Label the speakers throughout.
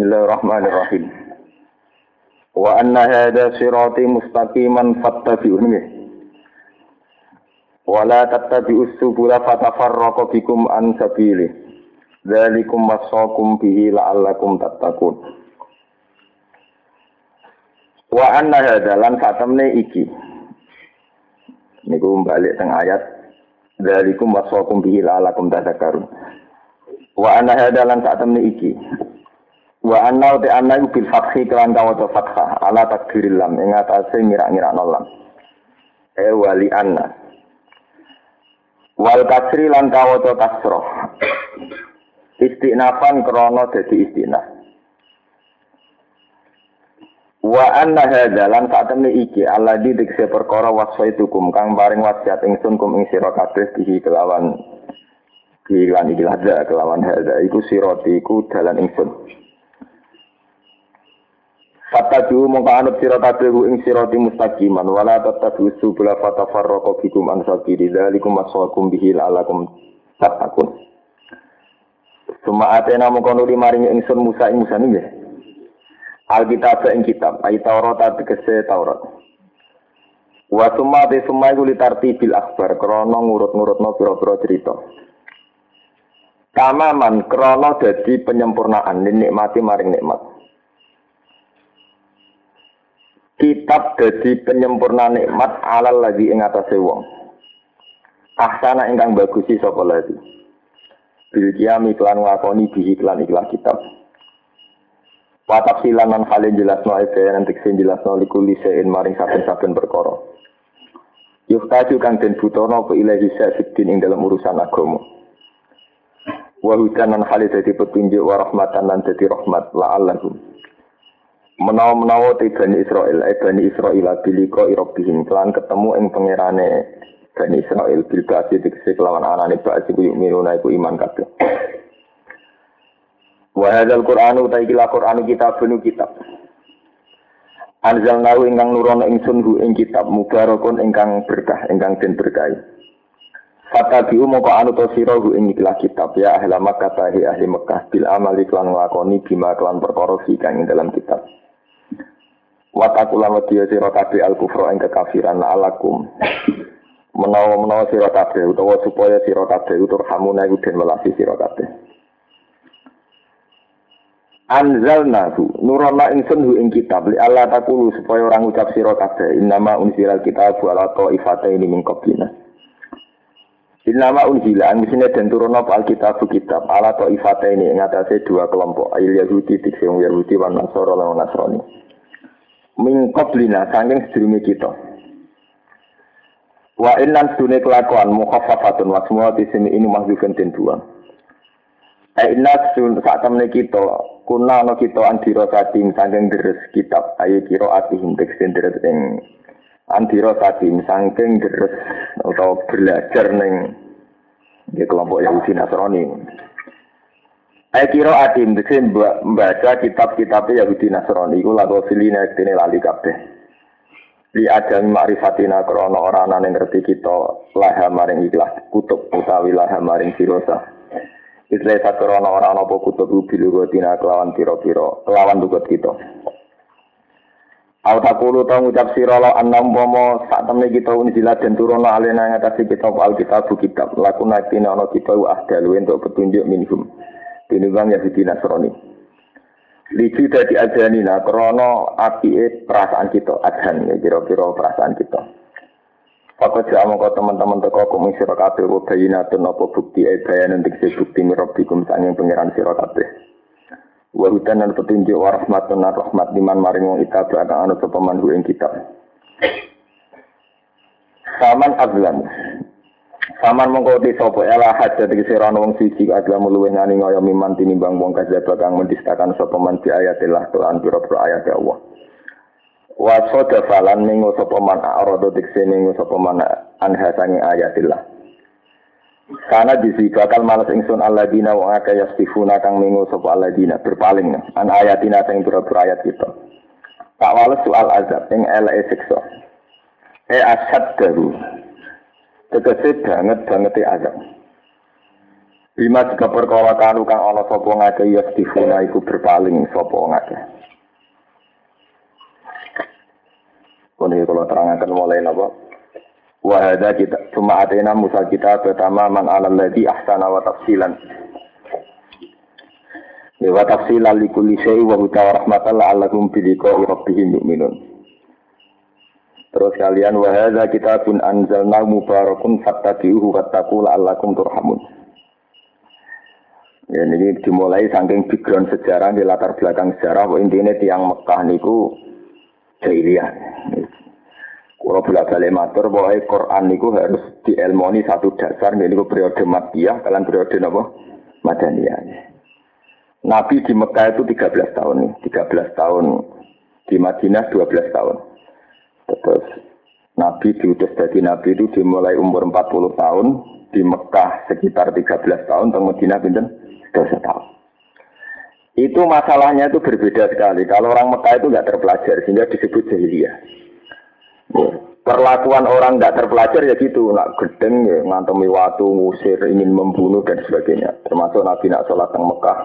Speaker 1: Bismillahirrahmanirrahim. Wa anna hadha sirati mustaqiman fattabi'un nggih. Wa la tattabi'us subula fatafarraqu bikum an sabili. Dzalikum wasaqum bihi la'allakum tattaqun. Wa anna hadha lan fatamne iki. Niku balik teng ayat Dzalikum wasaqum bihi la'allakum tattaqun. Wa anna hadha lan fatamne iki. Wa anna te anna iku bil fathi kelan kawaca fathah ala takdiril lam ing atase ngira-ngira lam. E wali anna. Wal kasri lan kawaca kasroh. Istinafan krana dadi istinaf. Wa anna hadza lan satemene iki alladzi dikse perkara wasfaitukum kang paring wasiat ingsun kum ing sira kabeh bihi kelawan Bilan iki kelawan hadza iku sirati iku dalan ingsun. Fatabi'u mongko anut sira kabeh ing sirati mustaqiman wala tattabi'u subula fatafarraqu bikum an sabili dzalikum wasaqum bihi la'allakum tattaqun. Suma atena mongko nuli maring ingsun Musa ing Musa nggih. Alkitab ing kitab ayat Taurat tegese Taurat. Wa summa te summa iku litartibil akhbar krana ngurut-ngurutno pira-pira cerita. Tamaman krana dadi penyempurnaan nikmati maring nikmat. Kitab dadi penyempurna nikmat alal lagi ing atase wong. Ahsana ingkang bagusi sapa lagi. Bil kiami klan nglakoni bihi klan ikhlas kitab. Wa tafsilan lan halin jelasno ayat nanti sing jelasno likuli sein maring saben-saben perkara. Yuhtaju kang den butono ke ilahi sa'fiddin ing dalam urusan agama. Wa hudan lan halin dadi petunjuk wa rahmatan lan dadi rahmat la'allahum menawa-menawa te Bani Israel, eh Bani Israel biliko irobihim, kelan ketemu ing pangerane Bani Israel, bil ba'asi dikisi kelawan anane ba'asi ku yu'minuna iku iman kabeh. Wa Qur'anu ta iki Qur'anu kitabun kitab. Anzalnahu ingkang nurono ingsun hu ing kitab mubarakun ingkang berkah, ingkang den berkahi. Fatabi'u moko anu to sira hu ing ikhlas kitab ya ahli Makkah ahli ahli Mekah bil amali klan nglakoni bima klan perkara kang ing dalam kitab. Watakula wedi sira kabeh al kufra ing kekafiran alakum. Menawa-menawa sira kabeh utawa supaya sira kabeh utur hamuna iku den welasi sira kabeh. Anzalnahu nurana ingsun hu ing kitab li Allah takulu supaya orang ucap sira kabeh innama unzilal kitab ala taifataini min qablina. Innama unzila angisine den turun apa alkitab kitab ala taifataini ing atase dua kelompok ayil Yahudi tikse Yahudi wan Nasara lan Nasrani. Min qablina saking sedurunge kita. Wa innan sedune kelakuan mukhaffafatun wa semua di sini ini mahdzufun den buang. Eh inna saat temne kita kuna ana kita andira saking saking deres kitab ayo kira atihim teksen deres ing andira saking saking deres atau belajar ning di kelompok Yahudi Nasrani. Ayo kira adim teksen membaca kitab-kitab Yahudi Nasrani iku lagu filina dene lali kabeh. Li adam ma'rifatina krana ora ana ngerti kita laha maring ikhlas kutub utawi laha maring filosof. Isra sakrona ora ana apa kutub bil rutina kelawan pira-pira kelawan tugas kita. Au takulu ta ngucap sira la annam umpama sak temne kita unjila den turuna alena ngatasi kita al kitab lakuna tina ana kita ahdalu untuk petunjuk minhum. Tinimbang Yahudi Nasrani. Lici dadi ajanina krana apike perasaan kita adhan ya kira-kira perasaan kita. Pakai jamu kau teman-teman teko kumi sira kabeh wa bayinatun apa bukti e bayan untuk si bukti mirabbikum sanging pangeran sira kabeh. Wa hudan lan petunjuk wa rahmatun rahmat liman maring wong itabu akan anu sapa man ing kitab. Saman azlam. Saman mongko di sapa ela haja iki sira wong siji agama luwih ngani ngaya miman tinimbang wong kajaba kang mendistakan sapa man di ayatillah Tuhan pira-pira ayat Allah. wa soda falan ningu sapa man arada dikse ningu sapa man anha sangi ayatillah. Karena disi bakal males ingsun alladzina wa aka yastifuna kang mingu sapa alladzina berpaling an ayatina sing pura-pura ayat kita. Tak wales soal azab ing eleke siksa. E asad daru tegese banget banget azab Bima juga perkara kanu kang ana sapa ngake yastifuna iku berpaling sapa ngake. Kone kalau terangkan mulai napa? Wahada kita cuma atena musa kita pertama man alal ladzi ahsana wa tafsilan. Ya wa tafsilan li kulli syai wa huda rahmatan la'allakum bi liqa'i rabbihim yu'minun. Terus kalian wahada kita pun anzalna mubarakun fattabi'uhu wattaqu la'allakum turhamun. Ya ini dimulai saking background sejarah di latar belakang sejarah bahwa intinya tiang Mekah niku jahiliyah. Kalau bolak balik matur bahwa Quran niku harus dielmoni satu dasar niku periode Makkiyah kalian periode apa? Madaniyah. Nabi di Mekah itu 13 tahun nih, 13 tahun di Madinah 12 tahun. Terus Nabi diutus dari Nabi itu dimulai umur 40 tahun, di Mekah sekitar 13 tahun, di Madinah pinten dosa tahu. Itu masalahnya itu berbeda sekali. Kalau orang Mekah itu nggak terpelajar sehingga disebut jahiliyah. Ya. Perlakuan orang nggak terpelajar ya gitu, nak gedeng ya, ngantemi waktu, ngusir, ingin membunuh dan sebagainya. Termasuk Nabi nak sholat di Mekah,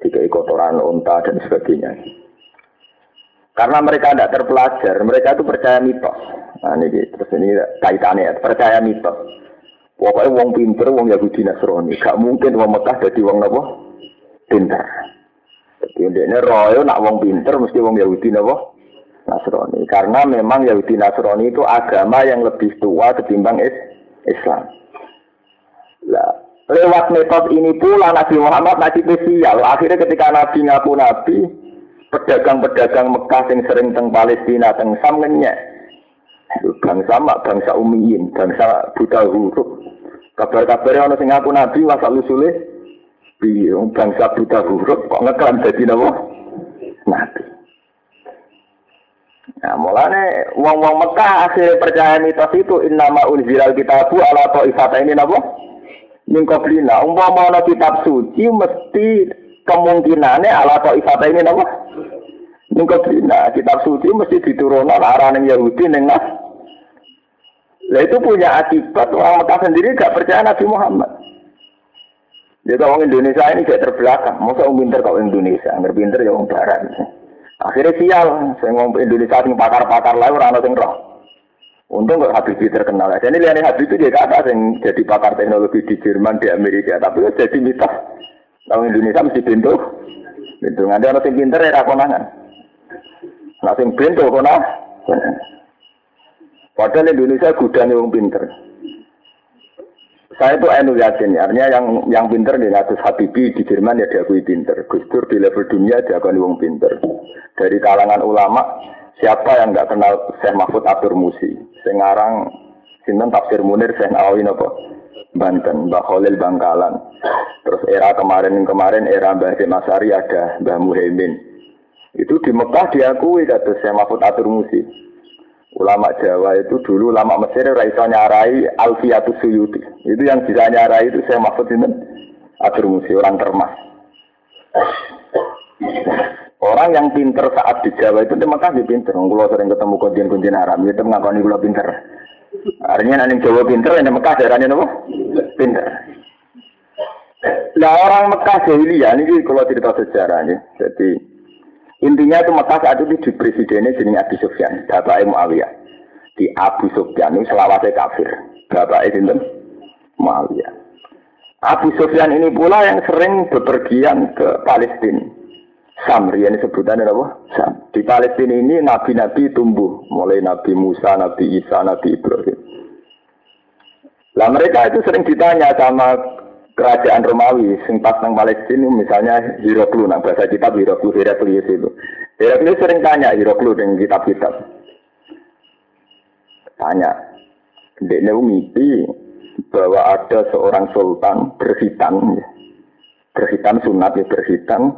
Speaker 1: tiga kotoran unta dan sebagainya. Karena mereka tidak terpelajar, mereka itu percaya mitos. Nah ini terus ini kaitannya, percaya mitos. Pokoknya wong pinter, wong Yahudi Nasrani. Gak mungkin wong Mekah jadi wong apa? Pinter. Jadi ini royo nak wong pinter mesti wong Yahudi apa? Nasrani. Karena memang Yahudi Nasrani itu agama yang lebih tua ketimbang Islam. Lah, lewat metode ini pula Nabi Muhammad nasib spesial. Akhirnya ketika Nabi ngaku Nabi, pedagang-pedagang Mekah yang sering teng Palestina, teng Sam ngenyek. Bangsa mak, bangsa umiyin, bangsa buta huruf. Kabar-kabarnya orang sing ngaku nabi masa usule piye bangsa buta huruf kok ngeklan dadi napa? Nabi. Nah, mulane wong-wong Mekah akhirnya percaya mitos itu innama unzilal kitabu ala ta'ifata ini napa? Min qablina. Umpama ana kitab suci mesti kemungkinannya ala ta'ifata ini napa? Min qablina. Kitab suci mesti diturunkan arah ning Yahudi Nas Nah itu punya akibat orang Mekah sendiri gak percaya Nabi Muhammad. Jadi orang Indonesia ini gak terbelakang. Masa orang pinter kalau Indonesia, nggak pinter ya orang Barat. Akhirnya sial, saya ngomong Indonesia sing pakar-pakar lain orang sing roh. Untung kok Habibie terkenal. Jadi lihat itu dia kata yang jadi pakar teknologi di Jerman, di Amerika. Tapi jadi mitos. Orang Indonesia mesti pintu. Pintu. Nanti orang pinter ya konangan. Nah sing pintu konang. Padahal Indonesia gudang yang pinter. Saya itu enu yakin, artinya yang yang pinter di ngatus Habibi di Jerman ya diakui pinter. Gus Dur di level dunia diakui wong pinter. Dari kalangan ulama, siapa yang nggak kenal Syekh Mahfud Abdur Musi? Sekarang sinten tafsir Munir Syekh Nawawi nopo? Banten, Mbah Khalil Bangkalan. Terus era kemarin-kemarin era Mbah Demasari ada Mbah Muhaimin. Itu di Mekah diakui kata Syekh Mahfud Abdur Musi. Ulama Jawa itu dulu ulama Mesir raiso nyarai Alfiatus Suyuti. Itu yang bisa nyarai itu saya maksud ini atur musi orang termas. Orang yang pinter saat di Jawa itu terima kasih pinter. Kalau sering ketemu konjen konjen Arab, itu mengakoni kalau pinter. Artinya nanti Jawa pinter, yang Mekah daerahnya apa? Pinter. Nah orang Mekah jahiliyah ini kalau cerita sejarahnya. Jadi Intinya itu Mekah saat itu di presidennya jenis Abu Sufyan, Bapak Muawiyah. Di Abu Sufyan itu selawatnya kafir. Bapak itu Muawiyah. Abu Sufyan ini pula yang sering bepergian ke Palestina. Samri ini sebutannya apa? Sam. Di Palestina ini nabi-nabi tumbuh, mulai Nabi Musa, Nabi Isa, Nabi Ibrahim. Lah mereka itu sering ditanya sama kerajaan Romawi sing pas nang Palestina misalnya Hiroklu nang bahasa kitab Hiroklu Heraklius itu. Heraklius sering tanya Hiroklu dengan kitab-kitab. Tanya dia mimpi bahwa ada seorang sultan berhitan berhitan sunat ya berhitan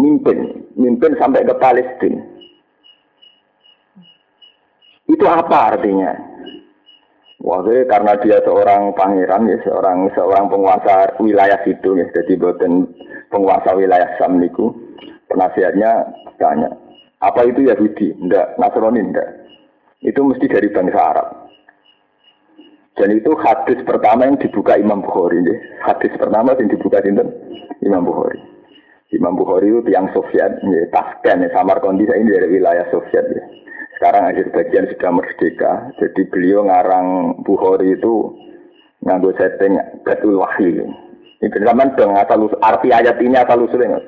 Speaker 1: mimpin mimpin sampai ke Palestina. Itu apa artinya Waktu karena dia seorang pangeran ya seorang seorang penguasa wilayah situ ya jadi buatan penguasa wilayah Sam niku penasihatnya tanya apa itu Yahudi? Enggak, Nasrani enggak. Itu mesti dari bangsa Arab. Dan itu hadis pertama yang dibuka Imam Bukhari. Ya. Hadis pertama yang dibuka Sinten Imam Bukhari. Imam Bukhari itu tiang Soviet, ya, Tashkent, ya, Samarkandi ini dari wilayah Soviet. Ya. Sekarang akhir bagian sudah merdeka, jadi beliau ngarang Bukhari itu nganggo setting Betul Wahyu. Ini zaman dong asal arti ayat ini asal usulnya.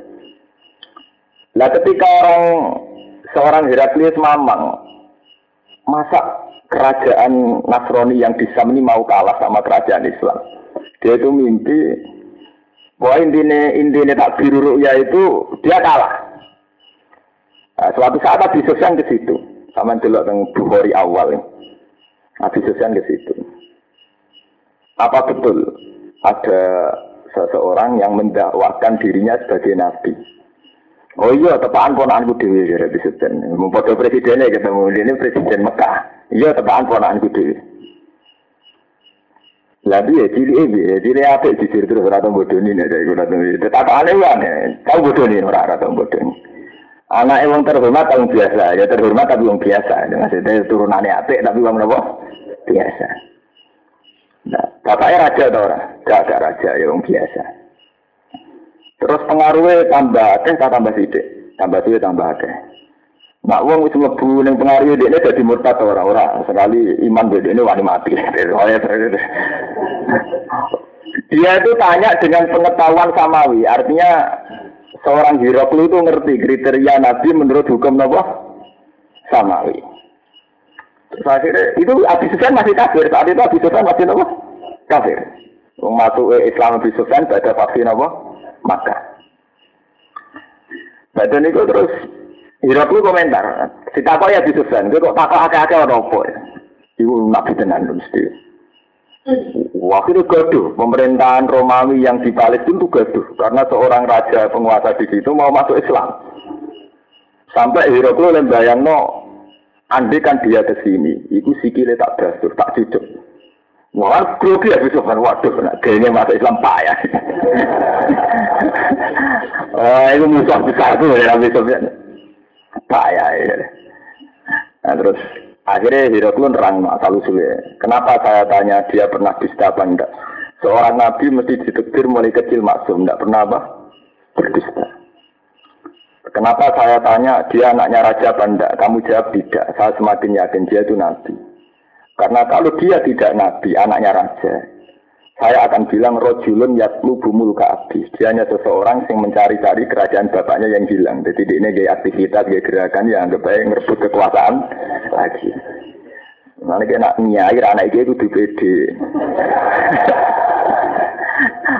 Speaker 1: Nah ketika orang seorang Heraklius mamang, masa kerajaan Nasrani yang di Sam ini mau kalah sama kerajaan Islam? Dia itu mimpi bahwa intinya intinya tak biru ya itu dia kalah. Nah, suatu saat Nabi Sufyan ke situ, sama dulu dengan Bukhari awal. Nabi Sufyan ke situ. Apa betul ada seseorang yang mendakwakan dirinya sebagai nabi? Oh iya, tepaan ponakanku dewi ya Nabi Sufyan. Memfoto presidennya ketemu ini presiden Mekah. Iya, tepaan ponakanku dewi. Lalu ya cili ini, ya cili apa di sini terus rata bodoh ini gue ini. Tetap aneh nih, tahu bodoh ini rata bodoh ini. Anak emang terhormat yang biasa, ya terhormat tapi yang biasa. Maksudnya turunannya apik tapi yang apa? Biasa. Nah, bapaknya raja atau orang? Gak raja, ya yang biasa. Terus pengaruhnya tambah akeh, tambah sidik. Tambah sidik, tambah akeh. Nak wong wis mlebu ning pengaruh dekne dadi murtad ora ora sekali iman dekne wani mati. Dia itu tanya dengan pengetahuan samawi, artinya seorang Hiroklu itu ngerti kriteria Nabi menurut hukum Nabi samawi. Terus itu Abi Sufyan masih kafir, saat itu Abi Sufyan masih Nabi kafir. Masuk Islam Abi Sufyan pada vaksin apa? Maka. Badan itu terus Hirok lu komentar, takut ya disusun, gue kok takut akeh-akeh ada apa ya? Ibu nabi tenan mesti. Waktu gaduh, pemerintahan Romawi yang di Palestina itu gaduh, karena seorang raja penguasa di situ mau masuk Islam. Sampai Hirok lu lembayang no, andai kan dia ke sini, itu sikile tak dasur, tak cucuk. Wah, grogi ya bisa kan waduh, kayaknya masuk Islam payah. oh, itu musuh besar tuh ya Sofyan. Payah ya. Nah, terus akhirnya Hiroklun nerang asal usulnya. Kenapa saya tanya dia pernah dusta apa enggak? Seorang nabi mesti ditektir mulai kecil maksum, enggak pernah apa? Berdusta. Kenapa saya tanya dia anaknya raja apa? Kamu jawab tidak. Saya semakin yakin dia itu nabi. Karena kalau dia tidak nabi, anaknya raja, saya akan bilang rojulun yatlu bumul kaabi. Dia hanya seseorang yang mencari-cari kerajaan bapaknya yang hilang. Jadi ini gaya aktivitas, gaya gerakan yang anggap baik merebut kekuasaan lagi. Nanti kena nyai anak itu di PD.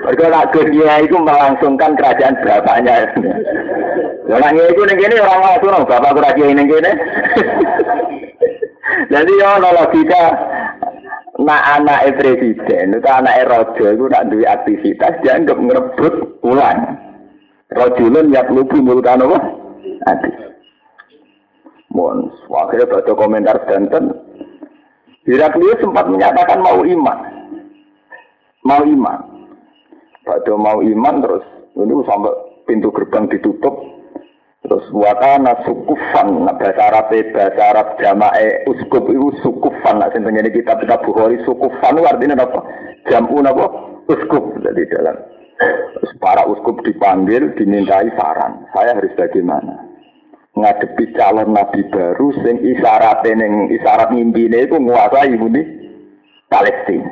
Speaker 1: Mereka nak dunia itu melangsungkan kerajaan bapaknya. Orang itu ini orang langsung, bapak kerajaan ini gini. Jadi ya logika nak anak presiden itu anak raja itu nak duwe aktivitas dianggap ngerebut ulang. Rajulun yak lubu mulkan apa? Adi. Mohon, akhirnya baca komentar Banten. Heraklius sempat menyatakan mau iman. Mau iman. Pada mau iman terus, ini sampai pintu gerbang ditutup, Terus wakana sukufan, nah bahasa Arab bahasa Arab jamae uskup itu sukufan, nah sing ini kitab kitab Bukhari sukufan artinya apa? Jamu apa? Uskup jadi dalam. Para uskup dipanggil, dimintai saran. Saya harus bagaimana? Ngadepi calon nabi baru sing isyarat neng isyarat mimpine itu menguasai ini Palestina.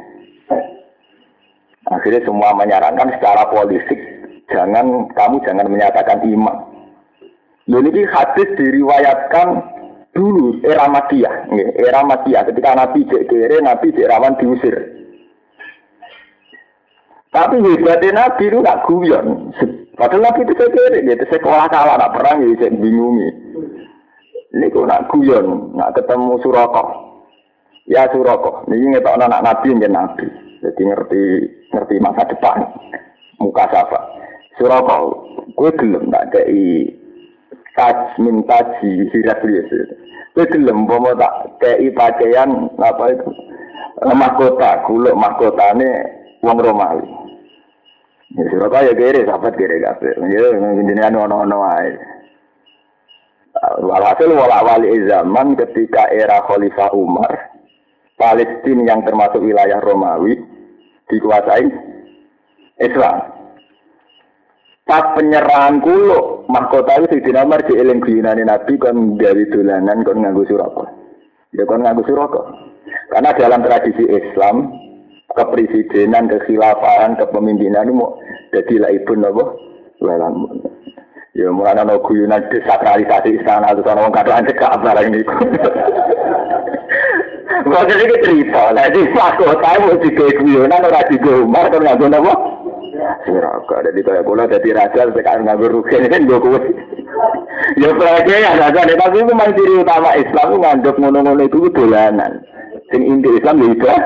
Speaker 1: Akhirnya semua menyarankan secara politik jangan kamu jangan menyatakan iman ini hadis diriwayatkan dulu era Madiyah, era Madiyah ketika Nabi cek kere, Nabi cek rawan diusir. Tapi hebatnya Nabi itu gak guyon. Padahal Nabi itu kere, gitu sekolah kalah, nak perang, ya saya bingungi. Ini kok nak guyon, nak ketemu Suroko. Ya Suroko, ini ngetok anak Nabi yang Nabi. Jadi ngerti ngerti masa depan. Muka siapa? Suroko, gue gelem tak kayak taj minta ji Heraklius. Kowe gelem umpama tak kei pakaian apa itu eh, mahkota, kuluk mahkotane wong Romawi. Ya Surabaya kere sahabat kere kabeh. Ya jenengan ono-ono wae. Walhasil wala wali zaman ketika era Khalifah Umar Palestina yang termasuk wilayah Romawi dikuasai Islam. Pas penyerahan kulo, mahkota itu di nomor di eling Nabi kon dari dolanan kon nganggo suraka. Ya kon nganggo suraka. Karena dalam tradisi Islam, kepresidenan, kekhilafahan, kepemimpinan itu mau jadi lah ibu nopo lelang. Ya mulai ana guyunan desakralisasi istana itu ana wong kadang cekak barang niku. Kok jadi cerita, lah di mahkota mau digawe guyonan ora digawe Umar kon? Suraka. Jadi kayak kula jadi raja sekarang nganggo rugen kan kuwi. Ya pelajaran ya raja tapi itu memang ciri utama Islam itu ngandep ngono-ngono itu dolanan. Sing inti Islam ya ibadah,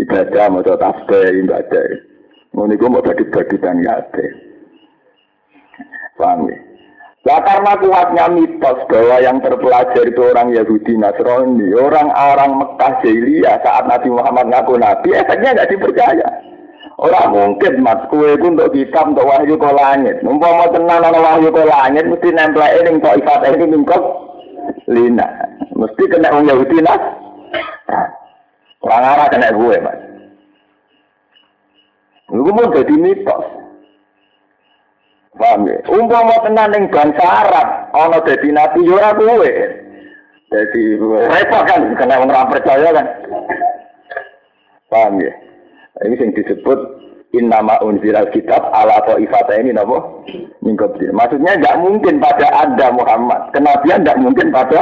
Speaker 1: ibadah mau tasbih ibadah. Ngono iku mau badi-baditan ya ada. Paham ya? Karena kuatnya mitos bahwa yang terpelajar itu orang Yahudi Nasrani, orang-orang Mekah Jahiliyah saat Nabi Muhammad ngaku Nabi, efeknya nggak dipercaya. Orang mungkin mas kue itu untuk kitab untuk wahyu ke langit. Umpama tenan ana wahyu ke langit mesti nempel ini kok ikat ini mingkop lina. Mesti kena wong Yahudi nas. Orang arah kena gue mas. Lu mau jadi mitos. Paham ya? Umpama tenan ning bangsa Arab ana dadi nabi yo ora. Jadi repot kan kena wong ora percaya kan. Paham ya? Ini yang disebut innama unzilal kitab ala ifata ini napa mingkobdir. Maksudnya nggak mungkin pada Anda Muhammad. Kenabian nggak mungkin pada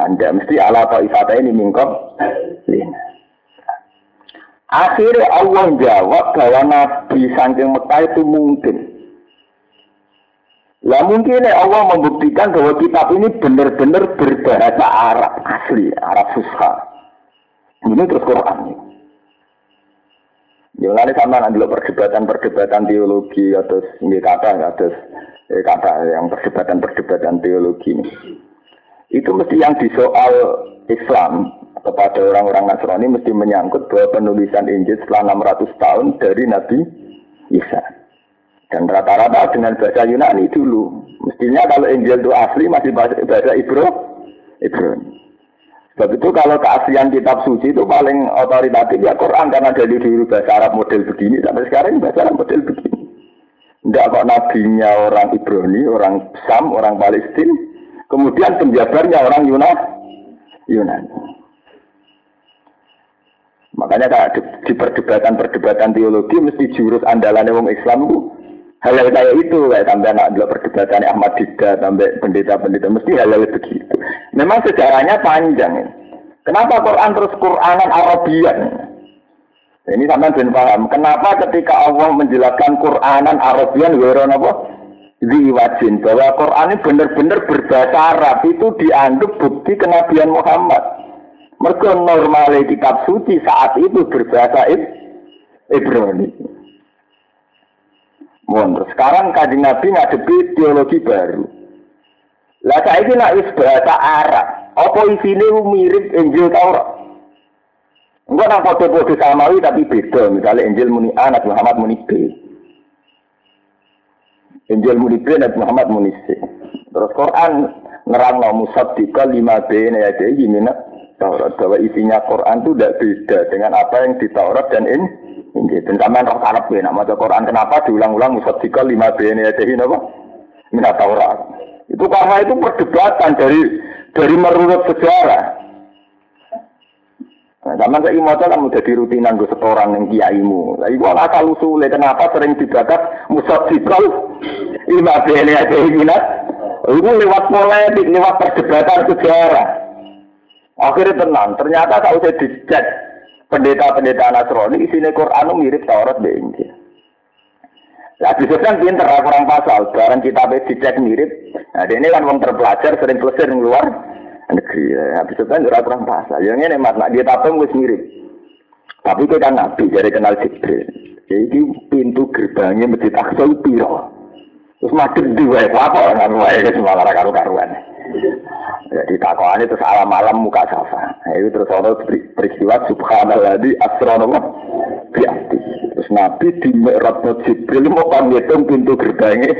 Speaker 1: Anda. Mesti ala ifata ini mingkob. Akhirnya Allah jawab bahwa Nabi Sangking Mekah itu mungkin. Lah mungkin Allah membuktikan bahwa kitab ini benar-benar berbahasa Arab asli, Arab Fusha. Ini terus Quran. Ya lalu sama nanti lo perdebatan-perdebatan teologi atau ini kata atau eh, kata yang perdebatan-perdebatan teologi itu mesti yang di soal Islam kepada orang-orang Nasrani mesti menyangkut bahwa penulisan Injil setelah 600 tahun dari Nabi Isa. Dan rata-rata dengan bahasa Yunani dulu. Mestinya kalau Injil itu asli masih bahasa Ibro, Ibrani. Sebab itu kalau keaslian kitab suci itu paling otoritatif ya Quran karena dari dulu bahasa Arab model begini sampai sekarang bahasa Arab model begini. Tidak kok nabinya orang Ibrani, orang Sam, orang Palestina, kemudian penjabarnya orang Yunani. Yunani. Makanya kayak di perdebatan-perdebatan teologi mesti jurus andalannya wong Islam itu hal-hal kayak itu kayak sampai anak dua perdebatan Ahmad Dida sampai pendeta-pendeta mesti hal-hal begitu. Memang sejarahnya panjang. Ya. Kenapa Quran terus Quranan Arabian? Ini sampai ben paham. Kenapa ketika Allah menjelaskan Quranan Arabian weron apa? Diwajin bahwa Quran ini benar-benar berbahasa Arab itu dianggap bukti kenabian Muhammad. Mereka normalnya kitab suci saat itu berbahasa Ibrani. Mohon. Sekarang kajian Nabi ngadepi teologi baru. Lah saya ini nak wis bahasa Arab. Apa isine mirip Injil Taurat? Enggak nang foto-foto samawi tapi beda. Misalnya Injil muni A, Nabi Muhammad muni B. Injil muni B, Nabi Muhammad muni C. Terus Quran nerang no musaddiqa lima B ini ya jadi gimana? Taurat bahwa isinya Quran itu tidak beda dengan apa yang di Taurat dan ini Injil. Dan sampean roh karep ya, nama Quran kenapa diulang-ulang musaddiqa lima B ini ya jadi apa? Minat Taurat. Itu karena itu perdebatan dari dari merunut sejarah. Nah, zaman saya imoto kan udah dirutinan gue setoran yang kiaimu. Lah ibu asal usule kenapa sering dibakat musaddiqal lima B ini aja minat. Itu lewat polemik, lewat perdebatan sejarah. Akhirnya tenang, ternyata kalau saya dicek pendeta-pendeta Nasrani isinya Quran mirip Taurat be Injil. Nah, bisa kan pinter, kurang pasal. Barang kita dicek mirip. Nah, ini kan wong terpelajar, sering selesai di luar negeri. Nah, bisa kan kurang pasal. Yang ini mas, nak dia tapem wis mirip. Tapi itu kan nabi, dari kenal Jibril. Jadi pintu gerbangnya Masjid Aqsa piro. Terus madem di wae apa kan wae semua karu-karuan. Jadi takwaan itu salah malam muka safa. Nah, itu terus ada peristiwa subhanallah di astronom biati. Terus Nabi di Mi'raj Jibril mau panggitung pintu gerbangnya.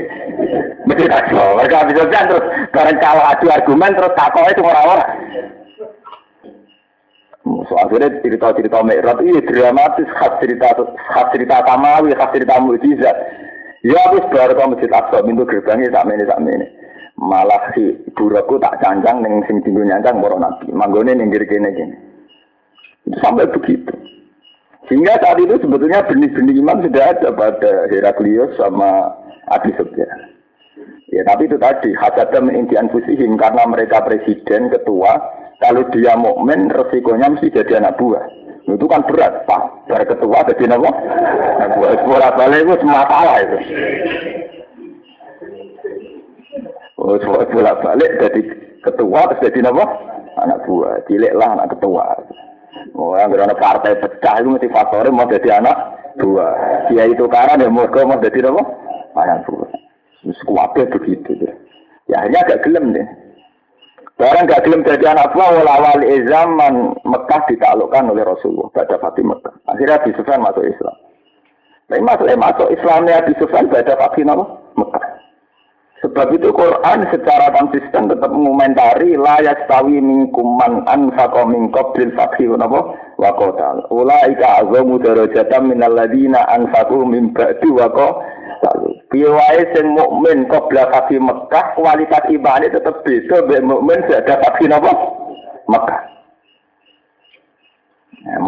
Speaker 1: Mesti takso. Mereka bisa kan terus karena kalau adu argumen terus takoi itu orang-orang. So akhirnya cerita-cerita Mi'raj iya dramatis khas cerita khas cerita Samawi, khas cerita mukjizat. Ya wis baru kau masjid Aqsa pintu gerbangnya sak mene sak mene. Malah si buraku tak cancang ning sing tinggu nyancang para nabi. Manggone ning kene kene. Itu sampai begitu. Sehingga saat itu sebetulnya benih-benih iman sudah ada pada Heraklius sama Abi Sufyan. Ya tapi itu tadi hasada intian fusihim karena mereka presiden, ketua, kalau dia mukmin resikonya mesti jadi anak buah. Itu kan berat, Pak. Dari ketua jadi apa? Anak buah. Bola balik itu masalah itu. Oh, bola balik jadi ketua terus jadi apa? Anak buah. Cilik lah anak ketua. Oh, yang berada partai pecah itu mesti faktornya mau jadi anak buah. Dia itu karena dia mau mau jadi apa? Anak buah. Sekuatnya begitu. Ya akhirnya agak gelem deh. Barang gak gelem jadi anak buah awal zaman Mekah ditaklukkan oleh Rasulullah pada Fatih Mekah. Akhirnya Abi Sufyan masuk Islam. Tapi masalah masuk Islamnya Abi Sufyan pada Fatih Mekah. Sebab itu Quran secara konsisten tetap mengomentari la yastawi minkum man anfaqa min qablil fathi wa qatal. Ulaika azamu darajatan minal ladina anfaqu min ba'di wa qatal. Piye wae sing mukmin qabla fathi Mekah kualitas ibadah tetap beda mbek mukmin sak fathi napa Mekah. Nah,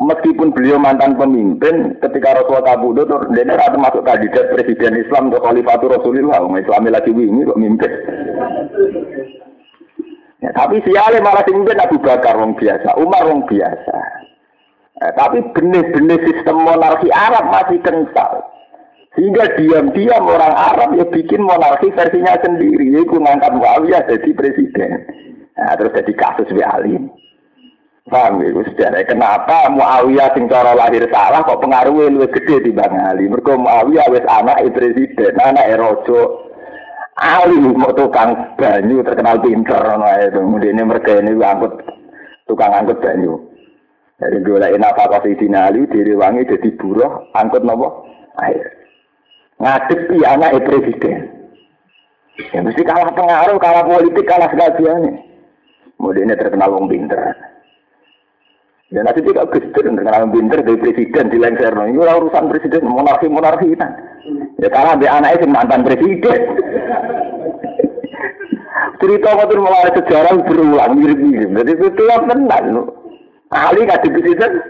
Speaker 1: meskipun beliau mantan pemimpin ketika Rasulullah kabudut dia tidak termasuk kandidat presiden Islam untuk khalifatul Rasulullah Islam lagi wingi kok mimpin ya, tapi siale malah mimpin Abu Bakar wong biasa Umar wong biasa eh, tapi benih-benih sistem monarki Arab masih kental sehingga diam-diam orang Arab ya bikin monarki versinya sendiri. Itu ngangkat Muawiyah jadi presiden. Nah, terus jadi kasus Ali. Paham ya, sejarah. Kenapa Muawiyah sing cara lahir salah kok pengaruhnya lebih gede di Bang Ali. Mereka Muawiyah wis anak presiden, anak erojo. Ali mau tukang banyu terkenal pinter. Nah, itu. Kemudian ini mereka ini angkut tukang angkut banyu. Dua lain apa kau Ali diri wangi jadi buruh angkut nopo air ngadepi anak presiden. Ya mesti kalah pengaruh, kalah politik, kalah segalanya. Kemudian terkenal wong pinter. Dan nanti Gus terkenal wong pinter dari presiden di lengser. Ini urusan presiden monarki monarki kita. Ya karena dia anaknya sih mantan presiden. Cerita waktu mulai sejarah berulang mirip-mirip. Jadi itu yang tenang. Ahli nggak presiden.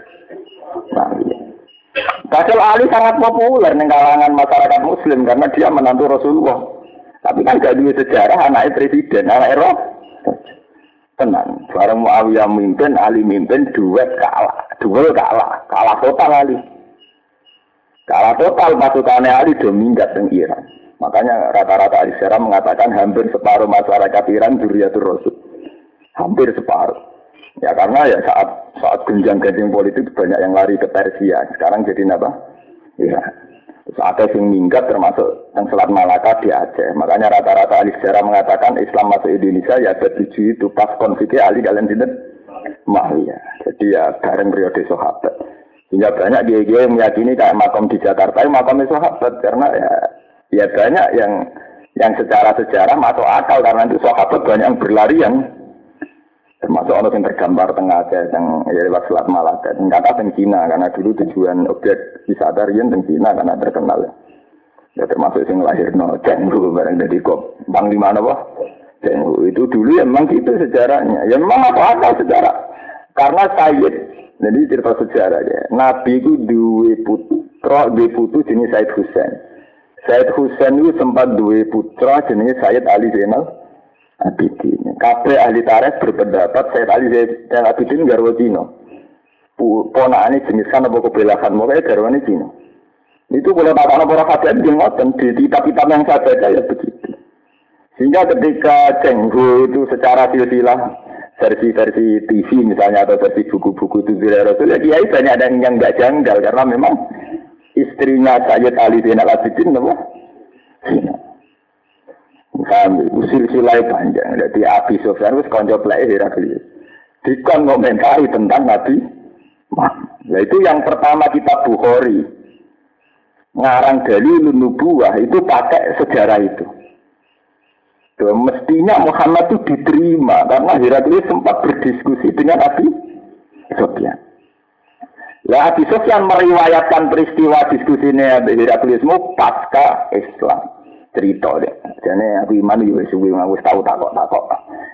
Speaker 1: Nah, iya. Ali sangat populer di kalangan masyarakat Muslim karena dia menantu Rasulullah. Tapi kan gak dua sejarah anaknya presiden, anak Eropa. Tenang, bareng Muawiyah mimpin, Ali mimpin, duet kalah, duel kalah, kalah total Ali. Kalah total pasukannya Ali do minggat di Iran. Makanya rata-rata Ali Seram mengatakan hampir separuh masyarakat Iran Duriyatul Rasul. Hampir separuh. Ya karena ya saat saat genjang-genjing politik banyak yang lari ke Persia. Sekarang jadi apa? Ya. Terus ada yang minggat termasuk yang Selat Malaka di Aceh. Makanya rata-rata ahli sejarah mengatakan Islam masuk Indonesia ya tujuh itu pas konfliknya ahli kalian tidak ya. Jadi ya bareng periode sahabat. Sehingga banyak dia, dia meyakini kayak makam di Jakarta, ya makam sahabat karena ya ya banyak yang yang secara sejarah masuk akal karena itu sahabat banyak yang berlari yang Termasuk orang yang tergambar tengah Aceh, yang ya lewat Selat Malaka. Dan kata teng Cina, karena dulu tujuan objek wisata rian teng Cina karena terkenal. Ya termasuk yang lahir no Cenggu barang dari kop. Bang di mana wah? Cenggu itu dulu ya memang gitu sejarahnya. Ya memang apa akal sejarah. Karena Sayyid, jadi cerita sejarah ya. Nabi itu dua putra, dua putu jenis Sayyid Husain. Sayyid Husain itu sempat dua putra jenis Sayyid Ali Zainal Abidin. Kabeh ahli tarikh berpendapat Sayyid Ali Zainal Abidin garwa Cina. Ponakane jenis kan apa kebelakan mulai garwane Cina. Itu boleh bapak para hadiah di ngoten di kitab-kitab yang saya baca ya begitu. Sehingga ketika Cenggu itu secara silsilah versi-versi TV misalnya atau versi buku-buku itu Rasul ya kiai banyak ada yang nggak janggal karena memang istrinya Sayyid Ali Zainal Abidin apa? Cina. Kami usil silai panjang. Jadi Abi Sofyan itu konco play Heraklius. Dikon komentari tentang Nabi Nah itu yang pertama kita Bukhari. Ngarang dari nubuah itu pakai sejarah itu. Tuh, mestinya Muhammad itu diterima karena Heraklius sempat berdiskusi dengan Abi Sofyan. Lah Abi Sofyan meriwayatkan peristiwa diskusi ini Herakliusmu pasca Islam cerita deh. Jadi aku iman juga suwi aku tahu takok takok.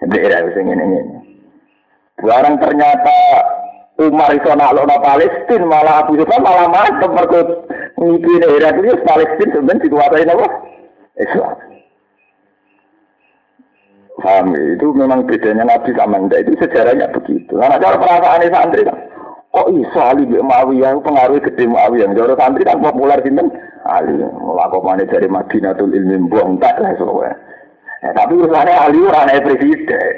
Speaker 1: Daerah wis ngene ngene. Barang ternyata Umar iso naklokno Palestina malah Abu Sufyan malah mantep mergo ngiki Heraklius Palestina sebenarnya dikuasai apa? Islam. Paham ya? Itu memang bedanya Nabi sama Anda. Itu sejarahnya begitu. Karena cara perasaan santri kan. Kok iso Ali bin Muawiyah pengaruh gede Muawiyah. Cara santri kan populer sinten Ali. Melakukannya dari Madinatul Ilmi buang tak lah soalnya. Ya, tapi urusannya Ali orang presiden.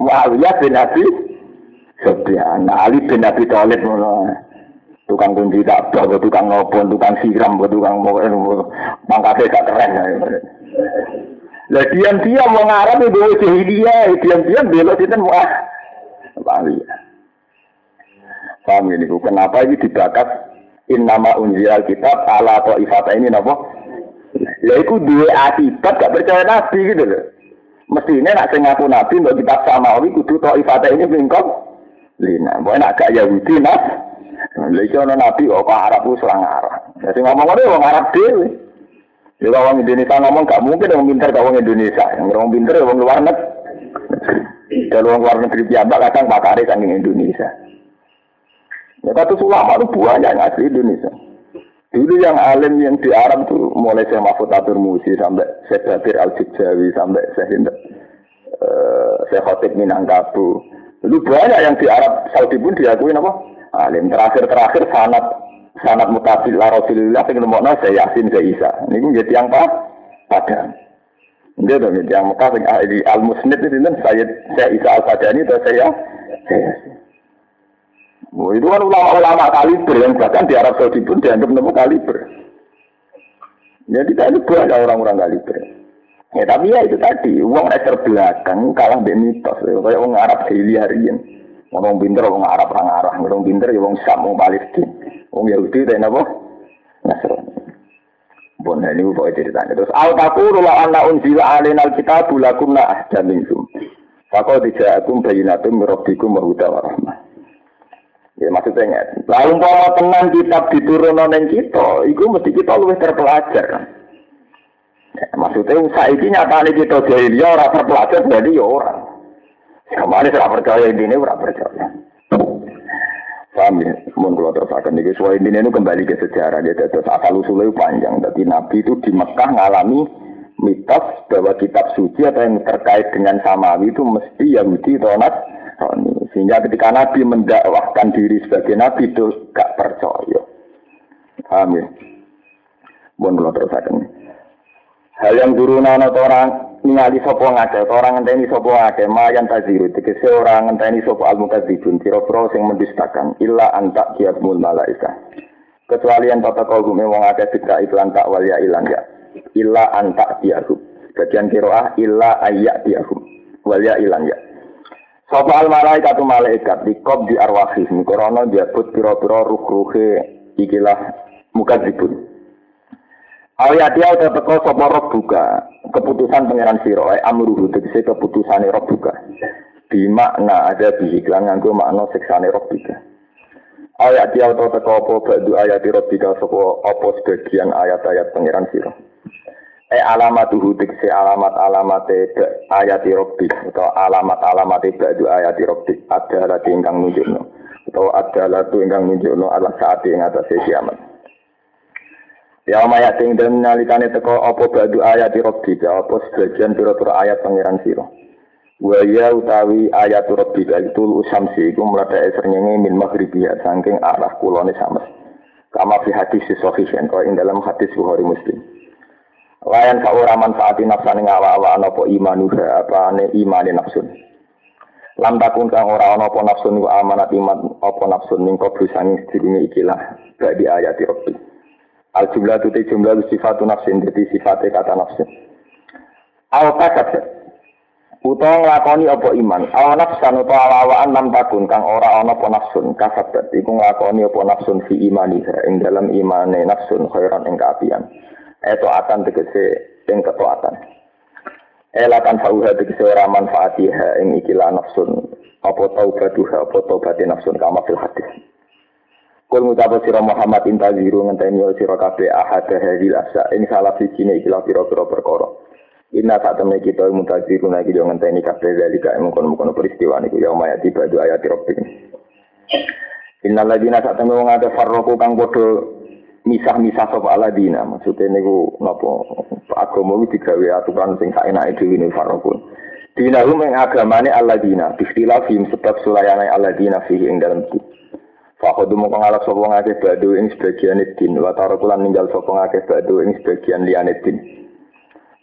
Speaker 1: Muawiyah bin Nabi Sofyan. Ali bin Nabi Thalib tukang kunci tak tukang ngopon, tukang siram, tukang mau mangkatnya gak keren. Lah diam-diam mau ngarap itu jahiliyah, diam-diam belok itu mau ah. Bali. Paham ini, kenapa ini dibakat in nama unzil kitab ala atau ifata ini napa? Ya itu dua akibat gak percaya nabi gitu loh. Mestinya nak sing ngaku nabi untuk kitab samawi kudu to ifata ini bingkong. Lina, boleh nak gak Yahudi nas. Lha iso nabi kok Arab ku selang Arab. Ya ngomong ngene wong Arab dhewe. Ya orang Indonesia ngomong gak mungkin orang pintar gak orang Indonesia. Yang orang pintar ya orang luar negeri. Kalau orang luar negeri biasa kadang pakare kan Indonesia. Ya kata ulama itu banyak yang asli Indonesia. Dulu yang alim yang di Arab tuh mulai saya Mahfud Atur Musi sampai saya Bakir Al Jawi sampai saya Hinda, uh, saya Khotib Minangkabau. Dulu banyak yang di Arab Saudi pun diakui apa? Alim terakhir-terakhir sanat sanat mutasil la Rasulullah sing nemokno saya Yasin saya Isa. Niku nggih tiyang apa? Padang. Nggih to nggih tiyang Mekah ahli al musnid itu saya saya Isa al Fadani atau saya saya. Oh, itu kan ulama-ulama kaliber yang bahkan di Arab Saudi pun dianggap nemu kaliber. Jadi kita itu banyak orang-orang kaliber. Ya tapi ya itu tadi, uang ekor belakang kalah dari mitos. Kayak uang Arab daily harian. Orang pinter, orang Arab, orang Arab. Orang pinter, ya orang Sam, orang Palestina. Wong Yahudi dan apa? Nasrani. Bon ini kok ceritanya. Terus al taqulu la anna unzila alaina alkitab lakunna ahda minkum. Faqad ja'akum bayyinatun min rabbikum wa rahmah. Ya maksudnya. Lalu umpama tenang kitab diturunno ning kita, iku mesti kita luwih terpelajar. Ya, maksudnya saiki nyatane kita jahiliyah ora terpelajar berarti ya orang. Kemarin ora percaya ini ora percaya. Paham ya? Mohon kalau terusakan. Ini sesuai ini itu kembali ke sejarah. Ya, terus asal usulnya panjang. Jadi Nabi itu di Mekah ngalami mitos bahwa kitab suci atau yang terkait dengan samawi itu mesti Yahudi atau Nasrani. Sehingga ketika Nabi mendakwahkan diri sebagai Nabi itu gak percaya. Paham ya? Mohon kalau terusakan. Hal yang turunan atau orang ningali sapa ngake orang ngenteni sapa ngake mayan taziru tegese orang ngenteni sapa al mukadzibun pira-pira sing mendustakan illa anta kiatmul malaika kecuali yang tata kau gume wong akeh bidra iklan tak wal ya ilan ya illa anta diahu bagian kiroah illa ayak diahu wal ya ilan ya sapa al malaikat tu malaikat dikob di arwahih mikrono diabut pira-pira ruh-ruhe ikilah mukadzibun Awiyati atau teko sapa roh buka keputusan pangeran sira ae amruhu tegese keputusane roh buka. Di makna ada di iklan nganggo makna siksane roh buka. Ayat dia atau teko apa badu ayat roh buka sapa apa sebagian ayat-ayat pangeran sira. E alamatuhu tegese alamat-alamate ayat roh atau alamat-alamate badu ayat roh adalah ingkang nunjukno atau adalah tu ingkang nunjukno ala saat ing atase kiamat. Ya maya ting dan nalikane teko apa badu ayat rabbi apa sebagian pira-pira ayat pangeran sira. Wa ya utawi ayat rabbi itu usamsi iku mletheke srengenge min maghribiya saking arah kulone sames. Kama fi hadis sahih yang ing dalam hadis Bukhari Muslim. Layan ka ora manfaati nafsane ngawa-awa apa imanuha apa ane imane nafsun. Lam takun kang ora ana apa nafsun wa amanat iman apa nafsun ning kobru sanging sedurunge ikilah badi ayat rabbi. Al jumlah itu jumlah sifat nafsin jadi sifatnya kata nafsin. Al kasat utawa nglakoni apa iman. Al nafsan utawa lawaan lam takun kang ora ana apa nafsun kasat iku nglakoni apa nafsun fi imaniha ing dalam imane nafsun khairan ing kaapian. Eto akan tegese ing ketaatan. Elatan fauha tegese ora manfaatiha ing ikilah nafsun. Apa taubatuha apa taubate nafsun kama fil hadis. Kul ngucapa sira Muhammad intaziru ngenteni sira kabeh ahad hadil asa. Ing salah siji ne ikilah pira-pira perkara. Inna saat temen kita mutaziru lagi yo ngenteni kabeh dalika mengkon-mengkon peristiwa niku ya maya tiba ayat rabbik Inna ladina saat temen wong farroku kang padha misah-misah sapa aladina maksudnya niku napa agama iki digawe aturan sing saenake dhewe ne farroku Dinahum ing agamane aladina bistilafim sebab sulayane aladina fihi ing dalam itu Fakodu mau ngalap sopo ngake badu ing sebagian din, wa tarokulan ninggal sopo ngake badu ing sebagian liane din.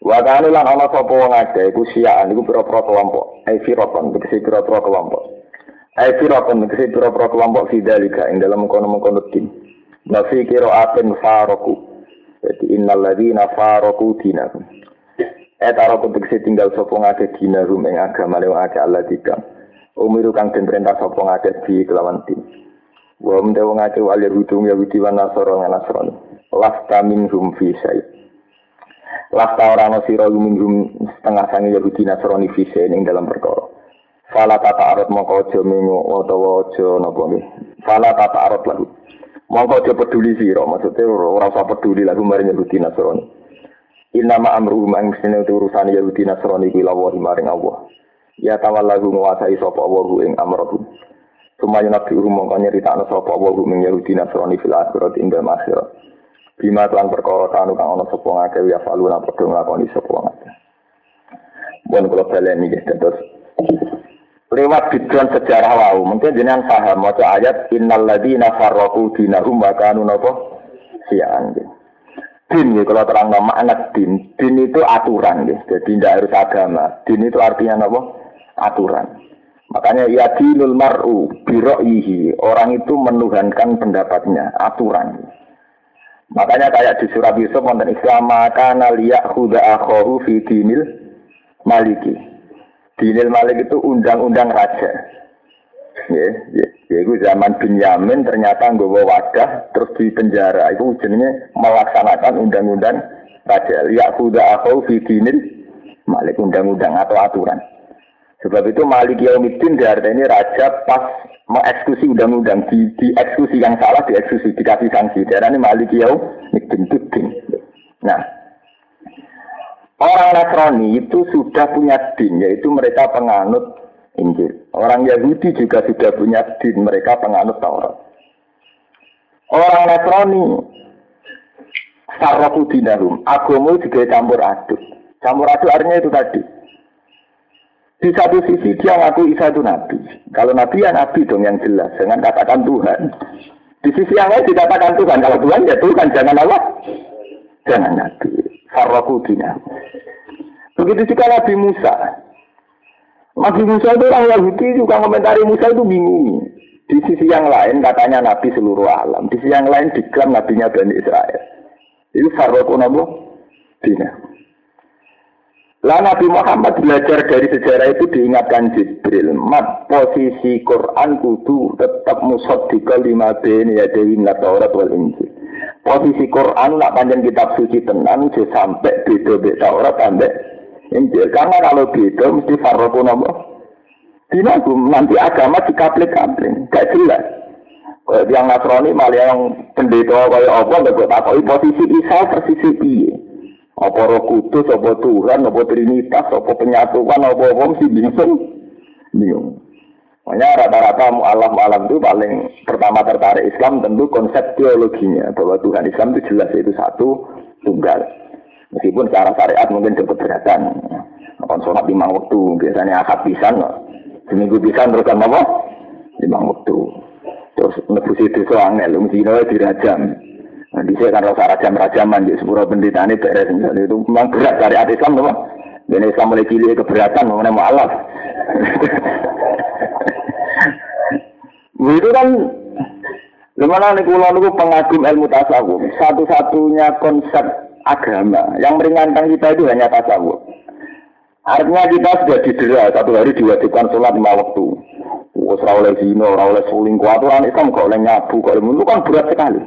Speaker 1: Wa kanu lan ana sopo ngake iku siaan iku pira-pira kelompok, ai firaqan tegese pira-pira kelompok. Ai firaqan tegese pira-pira kelompok fidalika ing dalam mengkono-mengkono din. Nafi kira aten faroku. Jadi innal ladzina faroku dinakum. Eh taroku tegese tinggal sopo ngake dinarum ing agama lewa ngake Allah dikam. Umiru kang den perintah sopo ngake di kelawan din. Wa mte wong akeh wal Yahudi Yahudi wa Nasara lan Nasrani. Lasta minhum fi syai. Lasta ora ana sira minhum setengah sange Yahudi Nasrani fi syai ing dalam perkara. Fala tata arut mongko aja mengu utawa aja napa. Fala tata arut lagu. Mongko aja peduli sira, maksudnya ora usah peduli lagu maring Yahudi Nasrani. Inama amru mang sene urusan Yahudi Nasrani kuwi lawa maring Allah. Ya tawallahu nguasai sapa Allah ing amrahum. Sumaya nabi urum mongko nyeritakno sapa wa ing Yahudi Nasrani fil akhirat ing dalem akhirat. Bima kelan perkara kanu kang ana sapa ngake ya falu lan padha nglakoni sapa ngake. Bon kula baleni nggih terus lewat biduan sejarah wau. Mungkin jenengan paham. Maca ayat innal ladzina farraqu dinahum wa kanu napa? Sian din ya kalau terang nama anak din. Din itu aturan ya jadi tidak harus agama. Din itu artinya apa aturan. Makanya ya dinul mar'u biro'ihi. Orang itu menuhankan pendapatnya, aturan. Makanya kayak di surat Yusuf wonten Islam maka liyak huda akhoru fi dinil maliki. Dinil malik itu undang-undang raja. Ya, ya, ya itu zaman Yamin ternyata nggak wadah terus di penjara itu jenenge melaksanakan undang-undang raja. Liyak huda akhoru fi dinil malik undang-undang atau aturan. Sebab itu Malik Yaumiddin ini raja pas mengeksekusi undang-undang di, di eksekusi yang salah dieksekusi dikasih sanksi. ini Malik Yaumiddin Nah, orang Nasrani itu sudah punya din, yaitu mereka penganut Injil. Orang Yahudi juga sudah punya din, mereka penganut Taurat. Orang Nasrani sarrafu dinahum, agama juga campur aduk. Campur aduk artinya itu tadi di satu sisi dia ngaku Isa itu nabi. Kalau nabi ya nabi dong yang jelas, jangan katakan Tuhan. Di sisi yang lain dikatakan Tuhan. Kalau Tuhan ya Tuhan, jangan Allah. Jangan nabi. Farrakudina. Begitu juga Nabi Musa. Nabi Musa itu orang Yahudi juga komentari Musa itu bingung. Di sisi yang lain katanya Nabi seluruh alam. Di sisi yang lain diklaim Nabinya Bani Israel. Itu Farrakudina. Lah Nabi Muhammad belajar dari sejarah itu diingatkan Jibril. Mat posisi Quran kudu tetap musod di kelima bini ya dewi Taurat wal Injil. Posisi Quran nak panjang kitab suci tenang sampai beda beda Taurat sampai Injil. Karena kalau beda mesti farroku nopo. Dinagum nanti agama dikaplik-kaplik, gak jelas. Kayak yang Nasrani malah yang pendeta kayak apa nggak gue takoi posisi Isa persisi piye. Apa roh kudus, apa Tuhan, apa Trinitas, apa penyatuan, apa apa mesti bingung. Bingung. Makanya rata-rata mu'alaf mu'alaf itu paling pertama tertarik Islam tentu konsep teologinya. Bahwa Tuhan Islam itu jelas itu satu, tunggal. Meskipun secara syariat mungkin keberatan. Akan sholat lima waktu, biasanya akad pisan. Seminggu pisan terus kan apa? Lima waktu. Terus nebusi itu angel, mesti dirajam. Nah, di kan rasa rajam-rajaman di sepuluh pendeta ini beres. Itu memang berat dari hati Islam, teman. Dan Islam mulai cilik keberatan, mengenai mu'alaf. itu kan Gimana nih kulo niku pengagum ilmu tasawuf. Satu-satunya konsep agama yang meringankan kita itu hanya tasawuf. Artinya kita sudah didera satu hari diwajibkan sholat lima waktu. Wes oleh zina, ora oleh selingkuh, aturan Islam kok oleh nyabu, kok itu kan berat sekali.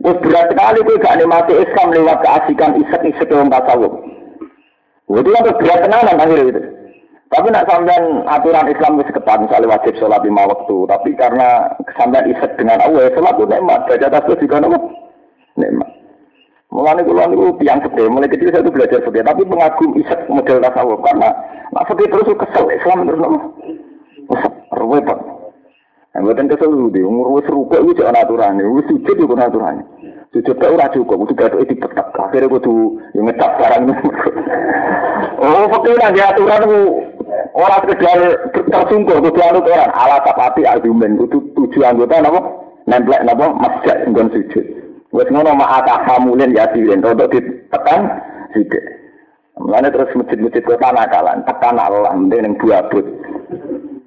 Speaker 1: Wes berat sekali kowe gak nikmati Islam lewat keasikan isek-isek yang tasawuf. Itu kan berat tenanan akhirnya itu. Tapi nak sampean aturan Islam wis ketat misalnya wajib sholat lima waktu, tapi karena sampean isek dengan Allah, sholat itu nikmat. Baca tasbih juga nikmat. Nikmat. Mulane kula niku tiang gede, mulai kecil saya tuh belajar fikih, tapi pengagum isek model tasawuf karena nak fikih terus kesel Islam terus nopo. Repot. Nah, buatan kesel di umur wis rukuk itu jangan aturan, wis sujud juga aturan. Sujud tak ora cukup, kudu gaduke dipetek. Akhirnya kudu yang ngecap barang. oh, fakir nang aturan ku ora sekedar tersungkur kudu anut orang. Ala tapati argumen kudu tujuh anggota napa? Nemplek napa? Masjid nggon sujud. Wis ngono mak atahamulin ya diren, untuk ditekan sithik. Mulane terus masjid-masjid kota nakalan, tekan Allah mending ning buabut.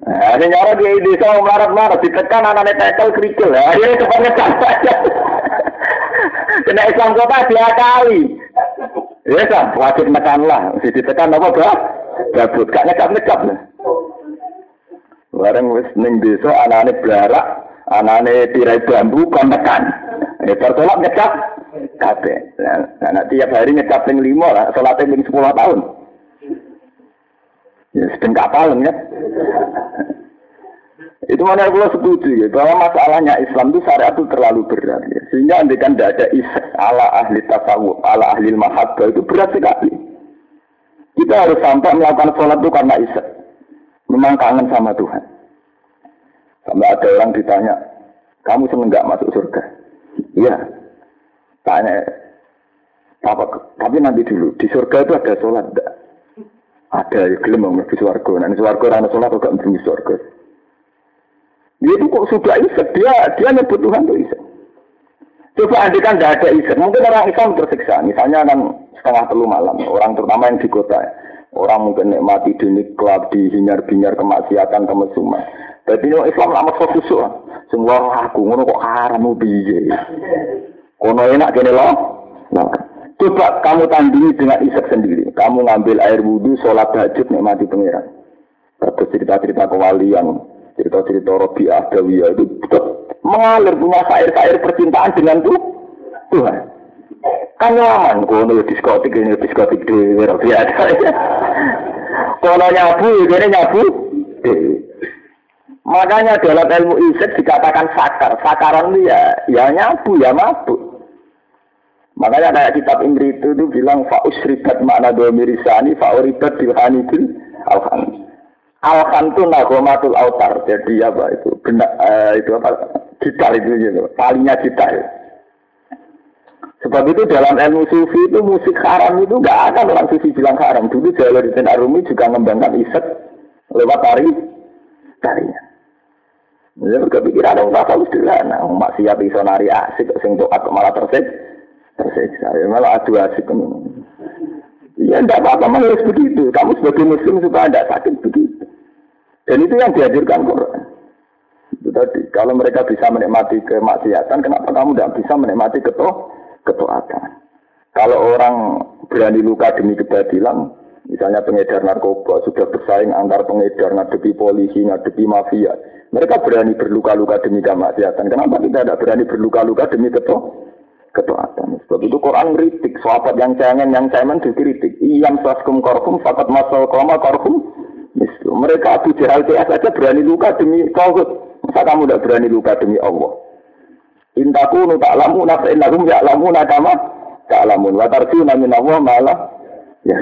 Speaker 1: Nah, ini nyara di desa melarat-melarat, ditekan anak-anak tekel kerikil. Akhirnya cepat ngecat saja. Kena Islam kota dia kali. Ya kan, wajib menekan lah. Mesti ditekan apa bah? Gabut, gak ngecap-ngecap lah. Bareng wis ning desa anane blarak, anane tirai bambu kon tekan. Ya tertolak ngecap kabeh. Nah, tiap hari ngecap ning lima lah, salate ning 10 tahun. Ya sedeng kapal ya. Itu mana aku setuju ya, bahwa masalahnya Islam itu syariat itu terlalu berat. Ya. Sehingga kan tidak ada isek ala ahli tasawuf, ala ahli mahabbah itu berat sekali. Kita harus sampai melakukan sholat itu karena isek. Memang kangen sama Tuhan. Sampai ada orang ditanya, kamu seneng masuk surga? Iya. Tanya, apa, tapi nanti dulu, di surga itu ada sholat enggak? Ada, ya gelem mau di surga. Nanti surga ada sholat enggak di surga. Dia itu kok sudah isek, dia dia nyebut Tuhan itu isek. Coba kan tidak ada isek, mungkin orang Islam tersiksa. Misalnya kan setengah telu malam, orang terutama yang di kota, orang mungkin nikmati di klub, di hinyar-binyar kemaksiatan, kemesuman. Jadi ini Islam lama fokus Semua aku ngono kok haram piye. Kono enak gini loh. Nah, coba kamu tandingi dengan isek sendiri. Kamu ngambil air wudhu, sholat tahajud, nikmati pengiran. Terus cerita-cerita kewalian, cerita-cerita Robi Adawiyah itu mengalir punya sair-sair percintaan dengan tuh Tuhan. Kan nyaman, kono diskotik ini diskotik di Robi Adawiyah. Kono nyabu, ini nyabu. Makanya dalam ilmu isek dikatakan sakar. Sakaran itu ya, ya nyabu, ya mabuk. Makanya kayak kitab Imri itu, itu bilang fa'usribat makna domirisani fa'uribat bilhanidil alhamdulillah. Alhan itu nagomatul autar. Jadi apa itu? Benak, uh, itu apa? Gitar itu gitu. Talinya gitar. Sebab itu dalam ilmu sufi itu musik haram itu nggak ada orang sufi bilang haram. Dulu Jalaluddin Arumi juga mengembangkan iset lewat tari tarinya. Ya, kepikiran orang apa sederhana. Maksiat iso nari asik, sing doa malah tersik, tersiksa. Ya, malah adu asik. Ya, tidak apa-apa, harus begitu. Kamu sebagai muslim supaya tidak sakit begitu. Dan itu yang dihadirkan Quran. Itu tadi. Kalau mereka bisa menikmati kemaksiatan, kenapa kamu tidak bisa menikmati keto ketaatan? Kalau orang berani luka demi kebatilan, misalnya pengedar narkoba sudah bersaing antar pengedar ngadepi polisi, ngadepi mafia, mereka berani berluka-luka demi kemaksiatan. Kenapa kita tidak berani berluka-luka demi keto ketaatan? Sebab itu Quran kritik, sahabat yang cengen, yang cemen dikritik. Iyam saskum korhum, fakat masal koma korhum, Mereka Abu Jahal CS saja berani luka demi Tauhid. Masa kamu tidak berani luka demi Allah? Intakunu ta'lamu nafsa innahum ya'lamuna kama ta'lamun. Wa tarjuna min Allah malah ya.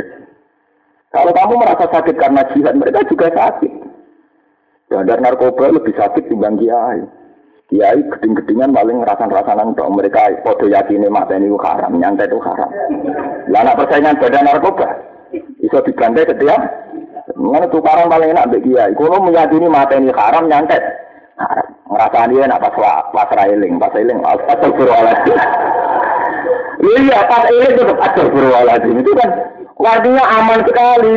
Speaker 1: Kalau kamu merasa sakit karena jihad, mereka juga sakit. Bandar narkoba lebih sakit dibanding kiai. Kiai geding-gedingan paling ngerasan-rasanan dong. Mereka podo yakini mata ini haram, nyantai itu haram. Lah persaingan badan narkoba, bisa dibantai setiap Mengenai tukaran paling enak bagi kiai. Kulo meyakini mata ini haram nyantet. Haram. Ngerasa dia nak pas pas railing, pas railing, pas berwaladi. Iya, pas railing tetap berwaladi. Itu kan artinya aman sekali.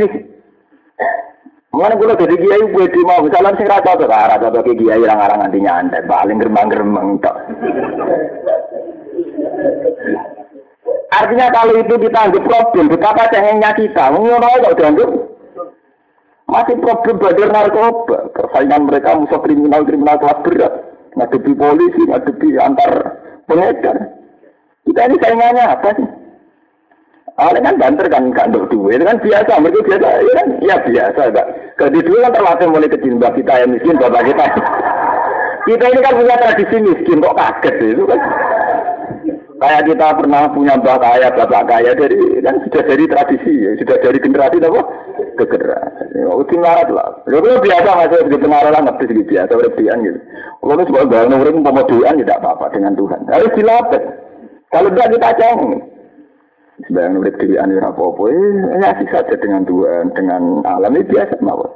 Speaker 1: Mengenai kulo jadi kiai gue di mau misalnya sing rasa tuh, rasa tuh kiai orang-orang nanti nyantet, paling gerembang-gerembang tok. Artinya kalau itu kita anggap problem, betapa cengengnya kita, ngono kok dianggap masih problem badar narkoba. Persaingan mereka musuh kriminal-kriminal kelas berat. Ngadepi polisi, ngadepi antar pengedar. Kita ini saingannya apa sih? Awalnya kan banter kan, kan duit, kan biasa, mereka biasa, ya kan, ya biasa, enggak. Jadi dulu kan terlatih mulai kecil mbak kita yang miskin, bapak kita. Kita ini kan punya tradisi miskin, kok kaget itu kan. Kayak kita pernah punya mbak kaya, bapak kaya dari kan sudah dari tradisi, ya. sudah dari generasi apa? Ke generasi. Oh, itu ngarat lah. Ya kalau biasa masih begitu ngarat lah, ngerti sedikit biasa, berlebihan gitu. Kalau itu sebagai bangun urip pemodoan tidak apa-apa dengan Tuhan. Harus dilatih. Kalau tidak kita ceng. Sebagian urip dilihat ini apa-apa, ya asik saja dengan Tuhan, dengan alam ini biasa mawar.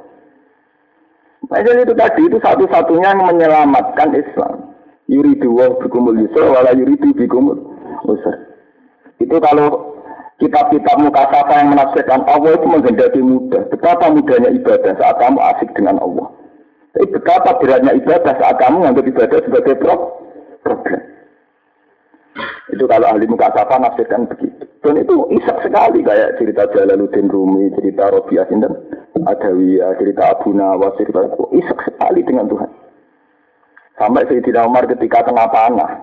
Speaker 1: Nah, itu tadi itu satu-satunya yang menyelamatkan Islam. Yuridu wa bikumul yusra wala yuridu bikumul usur. Itu kalau kitab-kitab mukasafah yang menafsirkan Allah itu menghendaki mudah. Betapa mudahnya ibadah saat kamu asik dengan Allah. Tapi betapa beratnya ibadah saat kamu menganggap ibadah sebagai problem. Itu kalau ahli mukasafah nafsirkan begitu. Dan itu isak sekali kayak cerita Jalaluddin Rumi, cerita Robiah Sinten, Adawiyah, cerita Abu Nawas, cerita itu isak sekali dengan Tuhan. Sampai Sayyidina Umar ketika kena panah,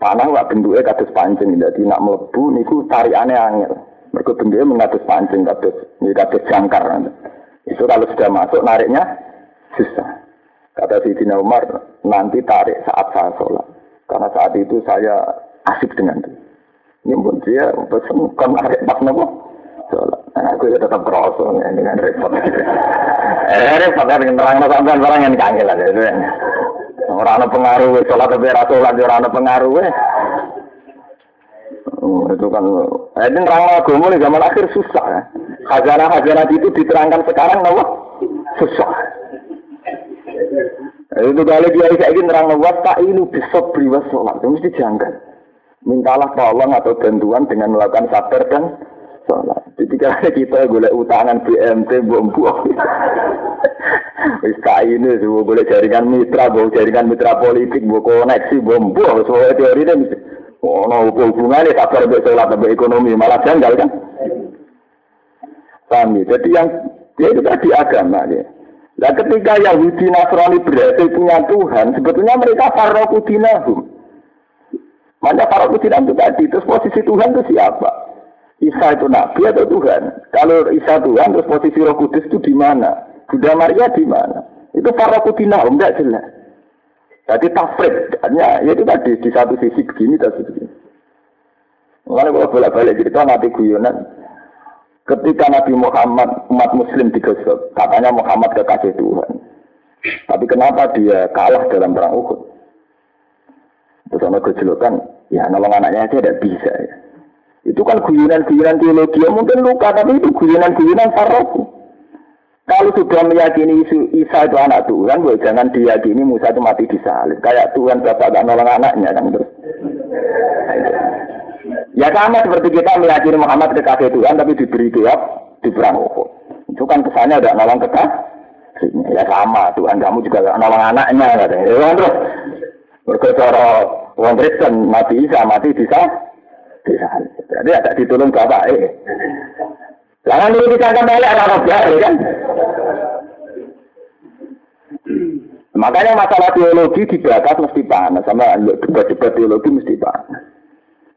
Speaker 1: Panah wak bentuknya kados pancing, jadi nak melebu niku tarikane angel. Mereka bentuknya mengatus pancing, kados ini kados jangkar. Itu kalau sudah masuk nariknya susah. Kata Dina Umar, nanti tarik saat saya sholat. Karena saat itu saya asik dengan itu. Ini pun dia pesen kan narik pas nopo sholat. Nah, aku ya tetap kerosong ya, dengan repot. eh, repot kan nerang sampai orang yang kangelan itu. Ya. Orang ada pengaruh, sholat tapi rasa sholat, orang ada pengaruh. Oh, itu kan, eh, nerang agama nih zaman akhir susah ya. Khazanah-khazanah itu diterangkan sekarang, nama susah. Eh, itu kali dia kayak gini nerang was tak ini bisa beriwas sholat, itu mesti janggal. Mintalah tolong atau bantuan dengan melakukan sabar dan sholat. Kalau kita boleh utangan BMT, buang-buang. Wis ini semua boleh jaringan mitra, bawa jaringan mitra politik, bawa koneksi, buang-buang. Semua teori ini Oh, no, hubungannya sabar sampai sholat sampai ekonomi malah janggal kan? Paham ya? Jadi yang ya itu tadi agama ya. Nah ketika Yahudi Nasrani berhasil punya Tuhan, sebetulnya mereka farokudinahum. Mana farokudinahum itu tadi, terus posisi Tuhan itu siapa? Isa itu nabi atau Tuhan? Kalau Isa Tuhan, terus posisi Roh Kudus itu di mana? Bunda Maria di mana? Itu para kutina, enggak jelas. Jadi tafrid, ya itu tadi di satu sisi begini, dan begini. Mulai kalau bolak-balik cerita nanti guyonan, ketika Nabi Muhammad umat Muslim digosok, katanya Muhammad kekasih Tuhan. Tapi kenapa dia kalah dalam perang Uhud? Terus kejelekan, ya nolong anaknya aja tidak bisa ya. Itu kan guyonan-guyonan teologi. Ya mungkin luka, tapi itu guyonan-guyonan faroku. Kalau sudah meyakini isu Isa itu anak Tuhan, gue jangan diyakini Musa itu mati di salib. Kayak Tuhan bapak gak nolong anaknya kan terus. Ya sama seperti kita meyakini Muhammad kekasih Tuhan, tapi diberi jawab di perang Uhud. Itu kan kesannya ada nolong kekasih. Ya sama, Tuhan kamu juga gak nolong anaknya. Katanya. Ya kan terus. Berkata orang Kristen mati Isa, mati di salib. Berarti ada ditolong bapak eh. Jangan dulu disangka balik anak jari kan. Makanya masalah teologi dibahas mesti panas sama debat-debat teologi mesti panas.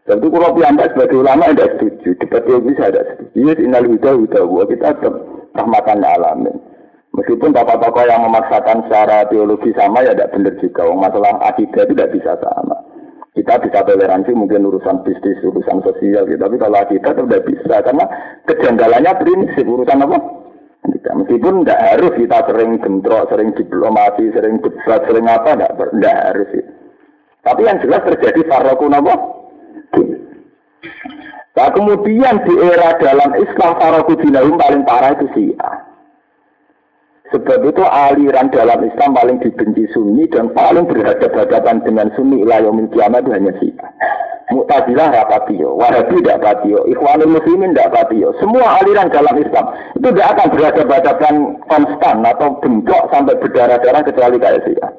Speaker 1: Dan itu kalau piambak sebagai ulama tidak setuju. Debat teologi saya tidak setuju. Ini inal huda huda kita tetap rahmatan alamin. Meskipun bapak tokoh yang memaksakan secara teologi sama ya tidak benar juga. Masalah akidah tidak bisa sama. Kita bisa toleransi mungkin urusan bisnis, urusan sosial gitu. Tapi kalau kita tidak bisa karena kejanggalannya prinsip urusan apa? Kita meskipun tidak harus kita sering bentrok, sering diplomasi, sering debat, sering apa, tidak harus. Ya. Tapi yang jelas terjadi farokun apa? Nah kemudian di era dalam Islam farokudinahum paling parah itu syiah. Sebab itu aliran dalam Islam paling dibenci Sunni dan paling berhadapan-hadapan dengan Sunni ilayomil kiamat itu hanya Syiah. Mu'tazilah rapatio, Wahabi tidak patio, Ikhwanul Muslimin tidak patio. Semua aliran dalam Islam itu tidak akan berhadapan-hadapan konstan atau bentrok sampai berdarah-darah kecuali kayak Syiah.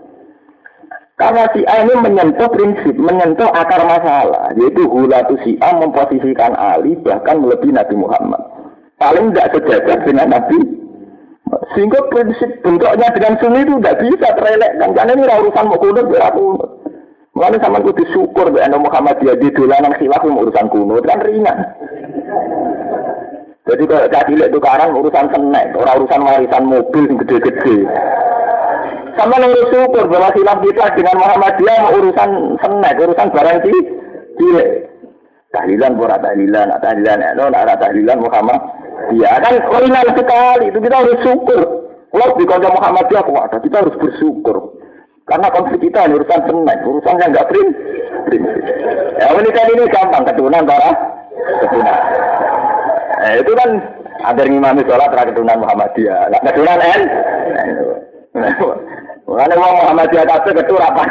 Speaker 1: Karena Syiah ini menyentuh prinsip, menyentuh akar masalah, yaitu hulatu Syiah memposisikan Ali bahkan melebihi Nabi Muhammad. Paling tidak sejajar dengan Nabi sehingga prinsip bentuknya dengan sunni itu tidak bisa terelekkan. Karena ini urusan mau kunut, ya kunut. Mulanya sama kudu syukur Mbak Muhammad dia di dolanan khilaf urusan kunut kan ringan. Jadi kalau caci cilik tukaran urusan senek, orang urusan warisan mobil yang gede-gede. Sama nih syukur bahwa silap kita dengan Muhammadiyah urusan senek, urusan barang cilik. Tahlilan pura tahlilan, tahlilan, ada tahlilan Muhammad. Iya kan ringan sekali itu kita harus syukur. Kalau di kota Muhammadiyah kuat, kita harus bersyukur. Karena konflik kita ini urusan senek, urusan yang nggak prinsip. Ya menikah ini gampang, keturunan para keturunan. Nah, itu kan ada yang imami sholat terakhir keturunan Muhammadiyah. Nah, keturunan N. Mulane wong Muhammadiyah kabeh ketur apa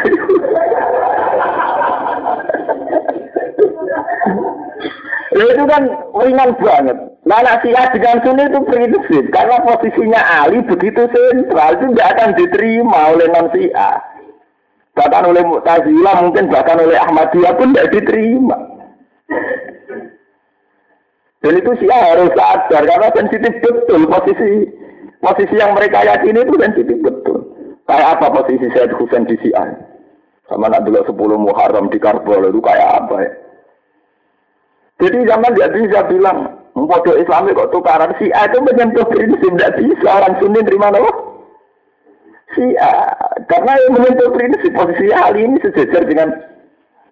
Speaker 1: Lalu itu kan ringan banget. Nah, nasihat dengan Sunni itu prinsip. Karena posisinya Ali begitu sentral, itu tidak akan diterima oleh non Syiah. Bahkan oleh Mu'tazilah, mungkin bahkan oleh Ahmadiyah pun tidak diterima. Dan itu Syiah harus sadar, karena sensitif betul posisi posisi yang mereka yakini itu sensitif betul. Kayak apa posisi Said Husain di Syiah? Sama nak dulu 10 Muharram di Karbala itu kayak apa ya? Jadi zaman dia bisa bilang, Mpodo Islam kok tukaran Syiah itu menyentuh prinsip, tidak bisa orang Sunni terima apa? Syiah. Karena yang menyentuh prinsip posisi ahli ini sejajar dengan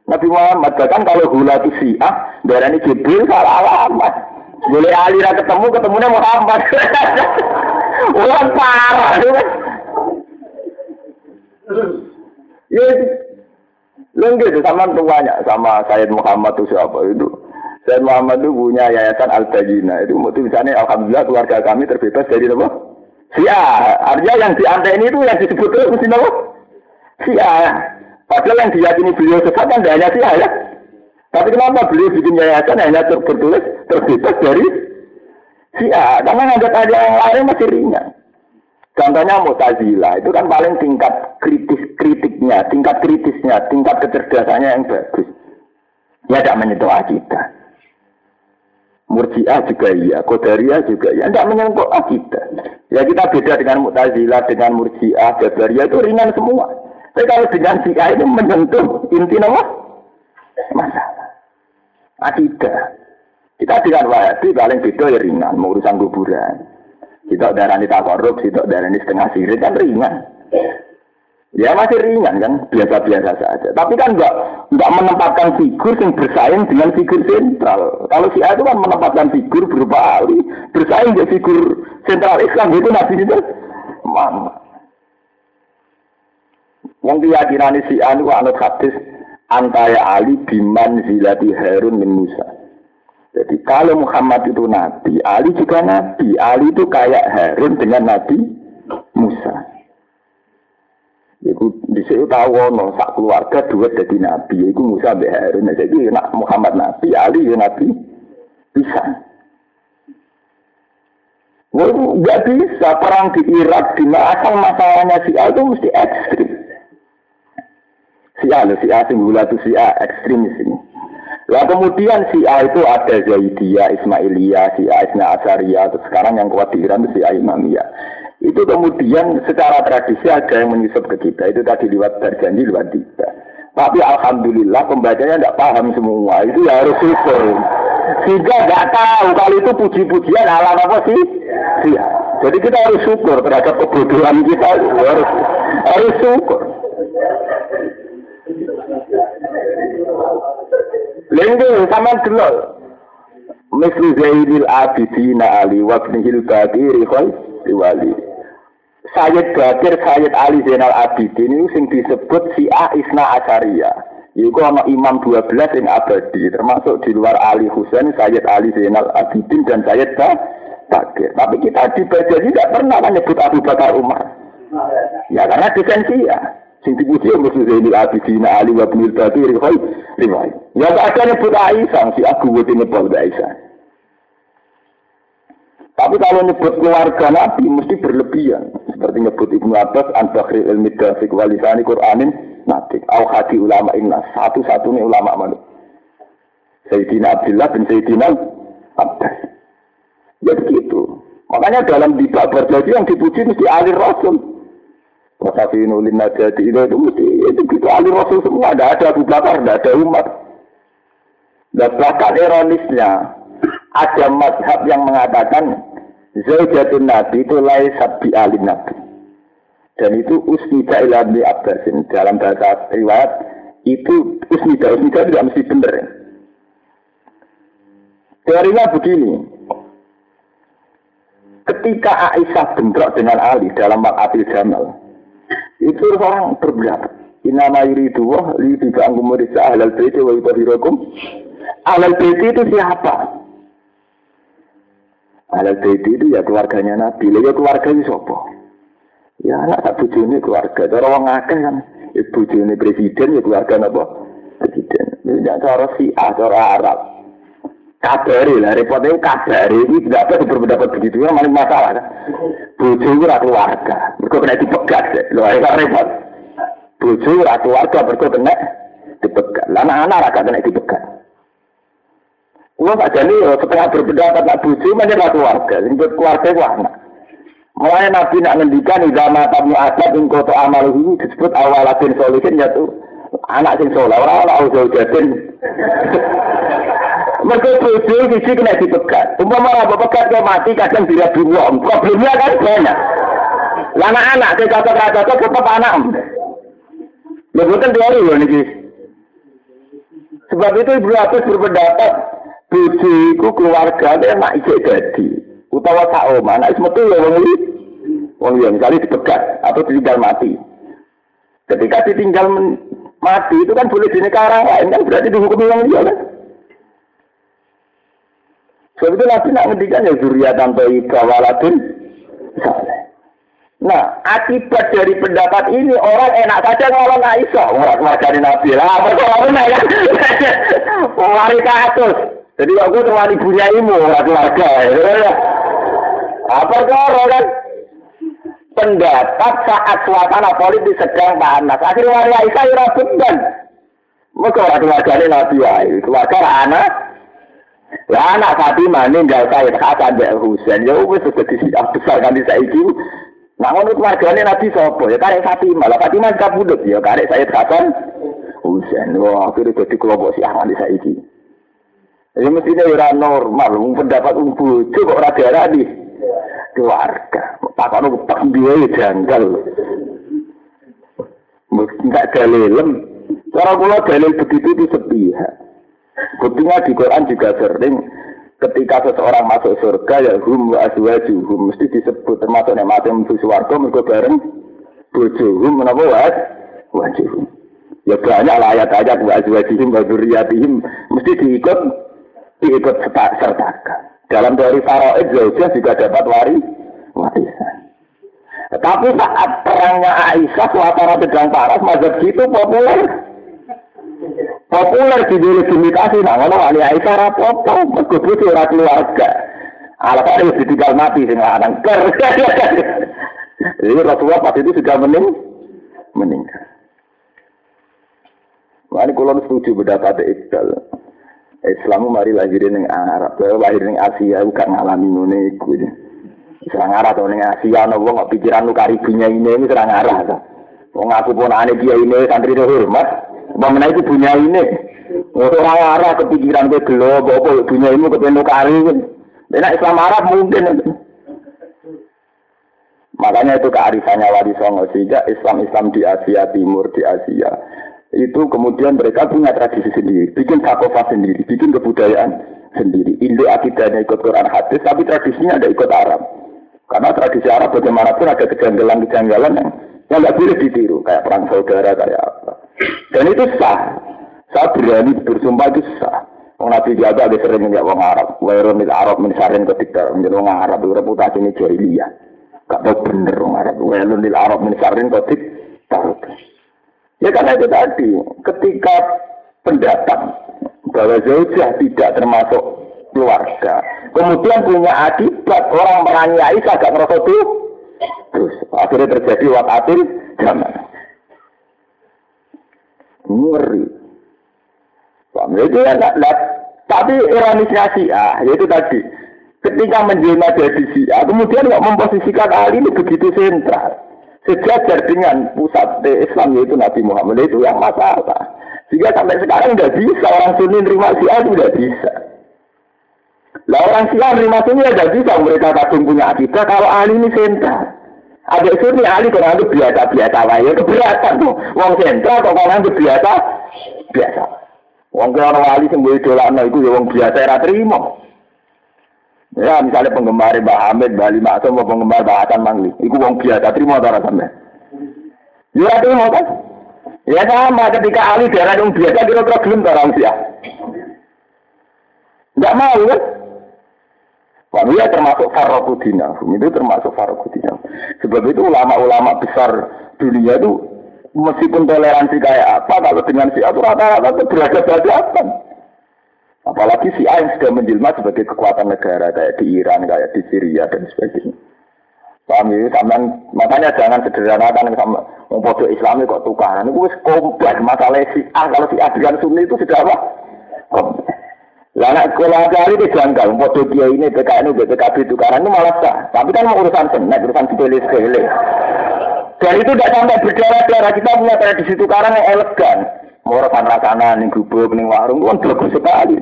Speaker 1: Nabi Muhammad. Bahkan kalau gula itu Syiah, darah ini Jibril salah alamat. Boleh ahli ketemu, ketemunya Muhammad. Orang parah. Ya itu. Lengge sama tuanya sama Sayyid Muhammad itu siapa itu. Sayyid Muhammad itu punya yayasan Al Tajina itu misalnya Alhamdulillah keluarga kami terbebas dari apa? Sia. Artinya yang diantai ini itu yang disebut itu mesti apa? Sia. Padahal yang diyakini beliau sesat kan hanya Sia ya. Tapi kenapa beliau bikin yayasan hanya tertulis terbebas dari Sia? Karena nganggap aja yang lain masih ringan. Contohnya Mu'tazilah itu kan paling tingkat kritis kritiknya, tingkat kritisnya, tingkat kecerdasannya yang bagus. Ya tidak menyentuh akidah. Murji'ah juga iya, Qadariyah juga iya, tidak menyentuh akidah. Ya kita beda dengan Mu'tazilah, dengan Murji'ah, Qadariyah itu ringan semua. Tapi kalau dengan Syiah itu menyentuh inti nama masalah. Akidah. Kita dengan Wahabi paling beda ya ringan, urusan kuburan. Tidak darah ini tak korup, tidak darah ini setengah sirik kan ringan. Ya masih ringan kan, biasa-biasa saja. Tapi kan enggak enggak menempatkan figur yang bersaing dengan figur sentral. Kalau si A itu kan menempatkan figur berupa Ali, bersaing dengan figur sentral Islam itu Nabi itu mana? Yang keyakinan si A itu anut hadis antara Ali biman zilati Harun min Musa. Jadi kalau Muhammad itu nabi, Ali juga nabi. Ali itu kayak Harun dengan Nabi Musa. Iku di situ tahu no sak keluarga dua jadi nabi. Iku Musa be Harun. Jadi nak Muhammad nabi, Ali ya nabi bisa. Wah, nggak bisa perang di Irak di asal masalahnya si A itu mesti ekstrim. Si A, si A, si si A ekstrim sini. Lah kemudian si A itu ada Zaidiyah, Ismailiyah, si A Isna terus sekarang yang kuat di Iran itu si A Imamiyah. Itu kemudian secara tradisi ada yang menyusup ke kita. Itu tadi lewat berjanji, lewat kita. Tapi Alhamdulillah pembacanya tidak paham semua. Itu ya harus syukur. Sehingga nggak tahu kalau itu puji-pujian ala apa sih? Iya. Jadi kita harus syukur terhadap kebodohan kita. Harus, harus syukur. Lengge sama delok. Misli Zainil Abidina Ali wa ibnihil Bakir wali. Sayyid Bakir, Sayyid Ali Zainal Abidin ini sing disebut si A Isna Asaria. Iku ana imam 12 yang abadi, termasuk di luar Ali Husain, Sayyid Ali Zainal Abidin dan Sayyid Bakir. Tapi kita di Bajaj tidak pernah menyebut Abu Bakar Umar. Ya karena desensi ya. Sing dipuji mesti Zainul Abidin Ali wa Ibnul Bakir riwayat. Ya ada nyebut Aisyah, si aku buat nyebut Aisyah. Tapi kalau nyebut keluarga Nabi mesti berlebihan. Seperti nyebut Ibnu Abbas, An-Bakhri ilmi Dafik walisani Qur'anin Natik. Au hadi ulama inna. Satu-satunya ulama mana? Sayyidina Abdullah bin Sayyidina Abbas. Ya begitu. Makanya dalam di berjanji yang dipuji mesti alir Rasul. Wasafinu lin najati itu, itu mesti itu gitu ahli rasul semua ada ada Abu Bakar, ada ada Umar. Dan bahkan ironisnya ada mazhab yang mengatakan Zaujatun Nabi itu laisat bi alim Nabi. Dan itu usnida ila Abbasin. Dalam bahasa riwayat itu usnida. Usnida tidak mesti benar. Ya. Teorinya begini. Ketika Aisyah bentrok dengan Ali dalam Makatil Jamal, itu orang berberat. Inama yuridu wah li tiba angkumurisa ahlal baiti wa yutahirakum. Ahlal baiti itu siapa? Ahlal baiti itu ya keluarganya Nabi. Lalu ya keluarga itu siapa? Ya anak tak bujuni keluarga. Cara orang akeh kan. Ya bujuni presiden ya keluarga apa? Presiden. Ini tidak cara si A, cara Arab. Kabari lah, repotnya kabari ini tidak apa berpendapat begitu, yang paling masalah kan. Bojo itu keluarga, mereka kena dipegat, loh ini kan repot. Bojo ratu keluarga, mereka kena dipegat. Anak-anak rakyat kena dipegat. Wah, saja nih, setengah berpendapat nak bojo, mana ratu keluarga, yang keluarga anak. Mulai Nabi nak ngendikan idama tamu adat ing koto amal ini disebut awalatin solihin yaitu anak sing soleh ora ora jauh jatin mereka bojo sisi kena dipegat. Umpama apa pegat ke mati kadang tidak wong. Problemnya kan banyak. Lana anak cocok cocok tetap anak. Ya bukan teori loh nih. Sebab itu Ibu Hafiz berpendapat bojo itu keluarga dia nak ijek jadi. Utawa tak oma, anak semetu ya wong ini. Wong yang misalnya dipegat atau ditinggal mati. Ketika ditinggal mati itu kan boleh dinikah orang lain kan berarti dihukumi orang dia kan. Sebab itu Nabi nak ngendikan ya zuriatan iba waladun saleh. Nah, akibat dari pendapat ini orang enak saja ngolong Aisyah, orang keluarga Nabi lah, mereka ngomong ya kan, atas. Jadi aku teman ibunya ibu, orang keluarga. Apa kau kan? Pendapat saat suasana politik sedang panas. Akhirnya wali Aisyah ya beban. Mereka orang keluarga Nabi, keluarga anak, lah anak Fatimah ini enggak saya Hasan dan Husain. Ya wis sudah besar kan di saiki. Nah ngono keluargane Nabi sapa? Ya karek Fatimah. Lah Fatimah kabudut ya karek saya Hasan Husain. Wah, akhirnya jadi kelompok si Ahmad di saiki. Ya mestinya ora normal, pendapat um bojo kok ora diarani keluarga. Takono tak dia ya janggal. Enggak dalilem. Cara kula dalil begitu itu sepihak. Buktinya di Quran juga sering ketika seseorang masuk surga ya hum wa mesti disebut termasuk nek mati mlebu swarga mergo bareng bojohum menapa wa wajuhum. Ya banyak lah ayat-ayat wa azwajuhum wa mesti diikut diikut sertakan. Dalam dari faraid zaujah juga dapat wari warisan. Tapi saat perangnya Aisyah suasana sedang panas mazhab itu populer populer di dulu limitasi nah ngono ali Aisyah rapopo mergo bojo ora keluarga alasan wis ditinggal mati sing lanang ker jadi Rasulullah pas itu sudah mening meninggal Mari kalau setuju pendapat Iqbal. Islam mari lahir ning Arab, lahir ning Asia bukan ngalami ngene iku. Serang arah to ning Asia ana wong kok pikiran lu karibunya ini serang arah. Wong aku pun ane dia ini santri hormat, Bagaimana itu punya ini? Orang arah kepikiran ke gelo, apa punya ini kepenuk kari. Dan Islam Arab mungkin. Makanya itu kearifannya Wali Songo sehingga Islam-Islam di Asia Timur, di Asia itu kemudian mereka punya tradisi sendiri, bikin sakofa sendiri, bikin kebudayaan sendiri. Indo akidahnya ikut Quran hadis, tapi tradisinya ada ikut Arab. Karena tradisi Arab bagaimanapun ada kejanggalan-kejanggalan yang yang nggak boleh ditiru, kayak perang saudara, kayak apa. Dan itu sah. Saya berani bersumpah itu sah. Wong Nabi Jaga ada sering menjadi orang Arab. Wairun mil Arab mensarin ketika menjadi orang Arab reputasi ini jahiliyah. Gak tahu bener orang Arab. Wairun mil Arab mensarin ketika Ya karena itu tadi, ketika pendatang bahwa Zaujah tidak termasuk keluarga, kemudian punya akibat orang meranyai agak ngerasa tuh, terus akhirnya terjadi wakatil zaman. Ngeri. Itu ya enggak, tapi ironisnya A, yaitu tadi, ketika menjelma jadi A, kemudian nggak memposisikan Ali ini begitu sentral. Sejajar dengan pusat Islam yaitu Nabi Muhammad itu yang masalah. Sehingga sampai sekarang nggak bisa orang Sunni nerima A itu nggak bisa. Lah orang Syiah terima sunni ada bisa mereka kadung punya akidah kalau ahli ini sentral. Ada sunni ahli kok nganggep biasa-biasa wae. Keberatan tuh. Wong sentral kok nganggep biasa biasa. Wong kira orang wali sing idolakno iku ya wong biasa ora trimo. Ya misalnya penggemar Mbak Hamid, Mbak Lima atau penggemar Mbak Hasan Mangli, itu wong biasa terima ora sampe. Ya trimo kan? Ya sama ketika ahli daerah yang biasa kira-kira gelem orang sih Enggak mau kan? Wah, termasuk farokudina, itu termasuk farokudina. Sebab itu ulama-ulama besar dunia itu meskipun toleransi kayak apa, kalau dengan si itu rata-rata itu beragam Apalagi si A yang sudah menjelma sebagai kekuatan negara kayak di Iran, kayak di Syria dan sebagainya. Paham ya? Sampai, makanya jangan sederhanakan sama membodoh Islami kok tukaran. Itu kompleks masalah si A. Kalau si A dengan Sunni itu sudah apa? Lah kula kali itu janggal, padha dia ini PKN BPKB tukaran itu malah sah. Tapi kan urusan senek, urusan sepele-sepele. Dan itu tidak sampai berdarah-darah. Kita punya tradisi tukaran yang elegan. Rekan rasana nih gubuk nih warung, kan bagus sekali.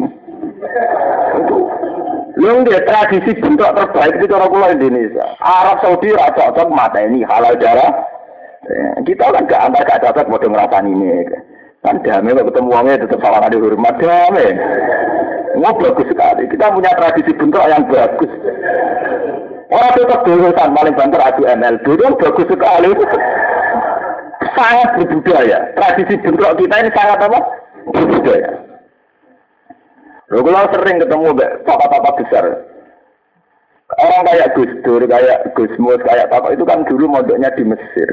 Speaker 1: Itu. Lu dia tradisi bentuk terbaik itu cara pulau Indonesia. Arab Saudi rasa cocok mata ini halal darah. Eh, kita kan gak antar gak cocok mau ngerasain ini. Kan damai kok ketemu uangnya tetap salah ada hormat damai. Wah bagus sekali. Kita punya tradisi bentuk yang bagus. Orang tetap jurusan paling banter adu MLB itu bagus sekali. Sangat berbudaya. Tradisi bentrok kita ini sangat apa? Berbudaya. Lalu kalau sering ketemu papa-papa besar, orang kayak Gus Dur, kayak Gus Mus, kayak papa itu kan dulu modoknya di Mesir.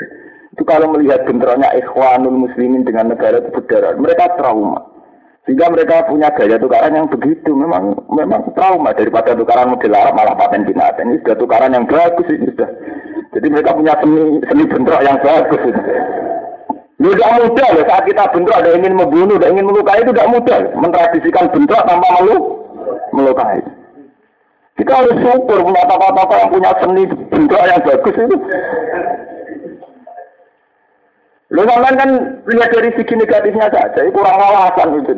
Speaker 1: Itu kalau melihat bentroknya ikhwanul muslimin dengan negara berdarah, mereka trauma. Sehingga mereka punya gaya tukaran yang begitu, memang memang trauma daripada tukaran model Arab malah paten binatang. Ini sudah tukaran yang bagus ini sudah. Jadi mereka punya seni seni bentrok yang bagus. Ini. Tidak mudah loh saat kita bentrok ada ingin membunuh, ada ingin melukai itu tidak mudah. Mentradisikan bentrok tanpa melu melukai. Kita harus syukur punya apa-apa yang punya seni bentrok yang bagus itu. Lu kan kan lihat dari segi negatifnya saja, itu kurang wawasan itu.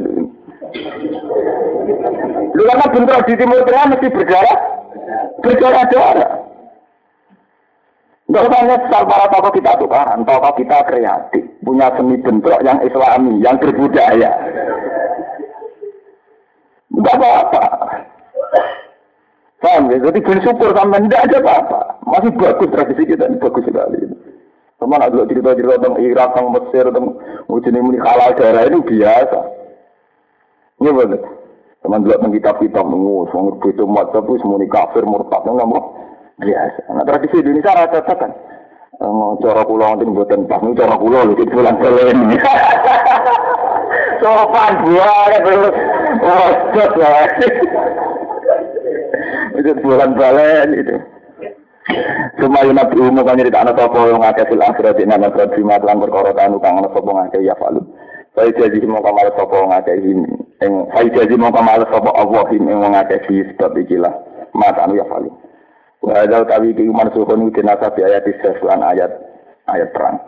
Speaker 1: Lu karena bentrok di Timur Tengah mesti berdarah, berdarah-darah. Enggak usah nyesal para tokoh kita tukaran, tokoh kita kreatif, punya seni bentrok yang islami, yang berbudaya. Enggak apa-apa. Paham ya? Jadi bersyukur sama tidak ada apa-apa. Masih bagus tradisi kita, bagus sekali. Teman ada cerita-cerita tentang Irak, tentang Mesir, tentang ujungnya muni halal daerah itu biasa. Ini betul. Teman dulu tentang kitab-kitab mengus, mengus itu mat tapi semua kafir murtad, nggak mau biasa. Nah tradisi Indonesia rata kan. Cara pulau nanti buatan pas, ini cara pulau lu itu pulang kalian. Sopan buah, terus, oh, lah. Itu bulan balen itu. Cuma yang nabi umum kan cerita anak sopo yang ngake fil akhirat ini anak akhirat bima kelan perkara anak sopo ngake ya falu. Saya jadi mau kamal sopo ngake ini. Saya jadi mau kamal sopo Allah ini yang ngake fi sebab ikilah. Mata anu ya falu. Wajah tawi ki mansuhun utin nasabi ayat iseslan ayat ayat perang.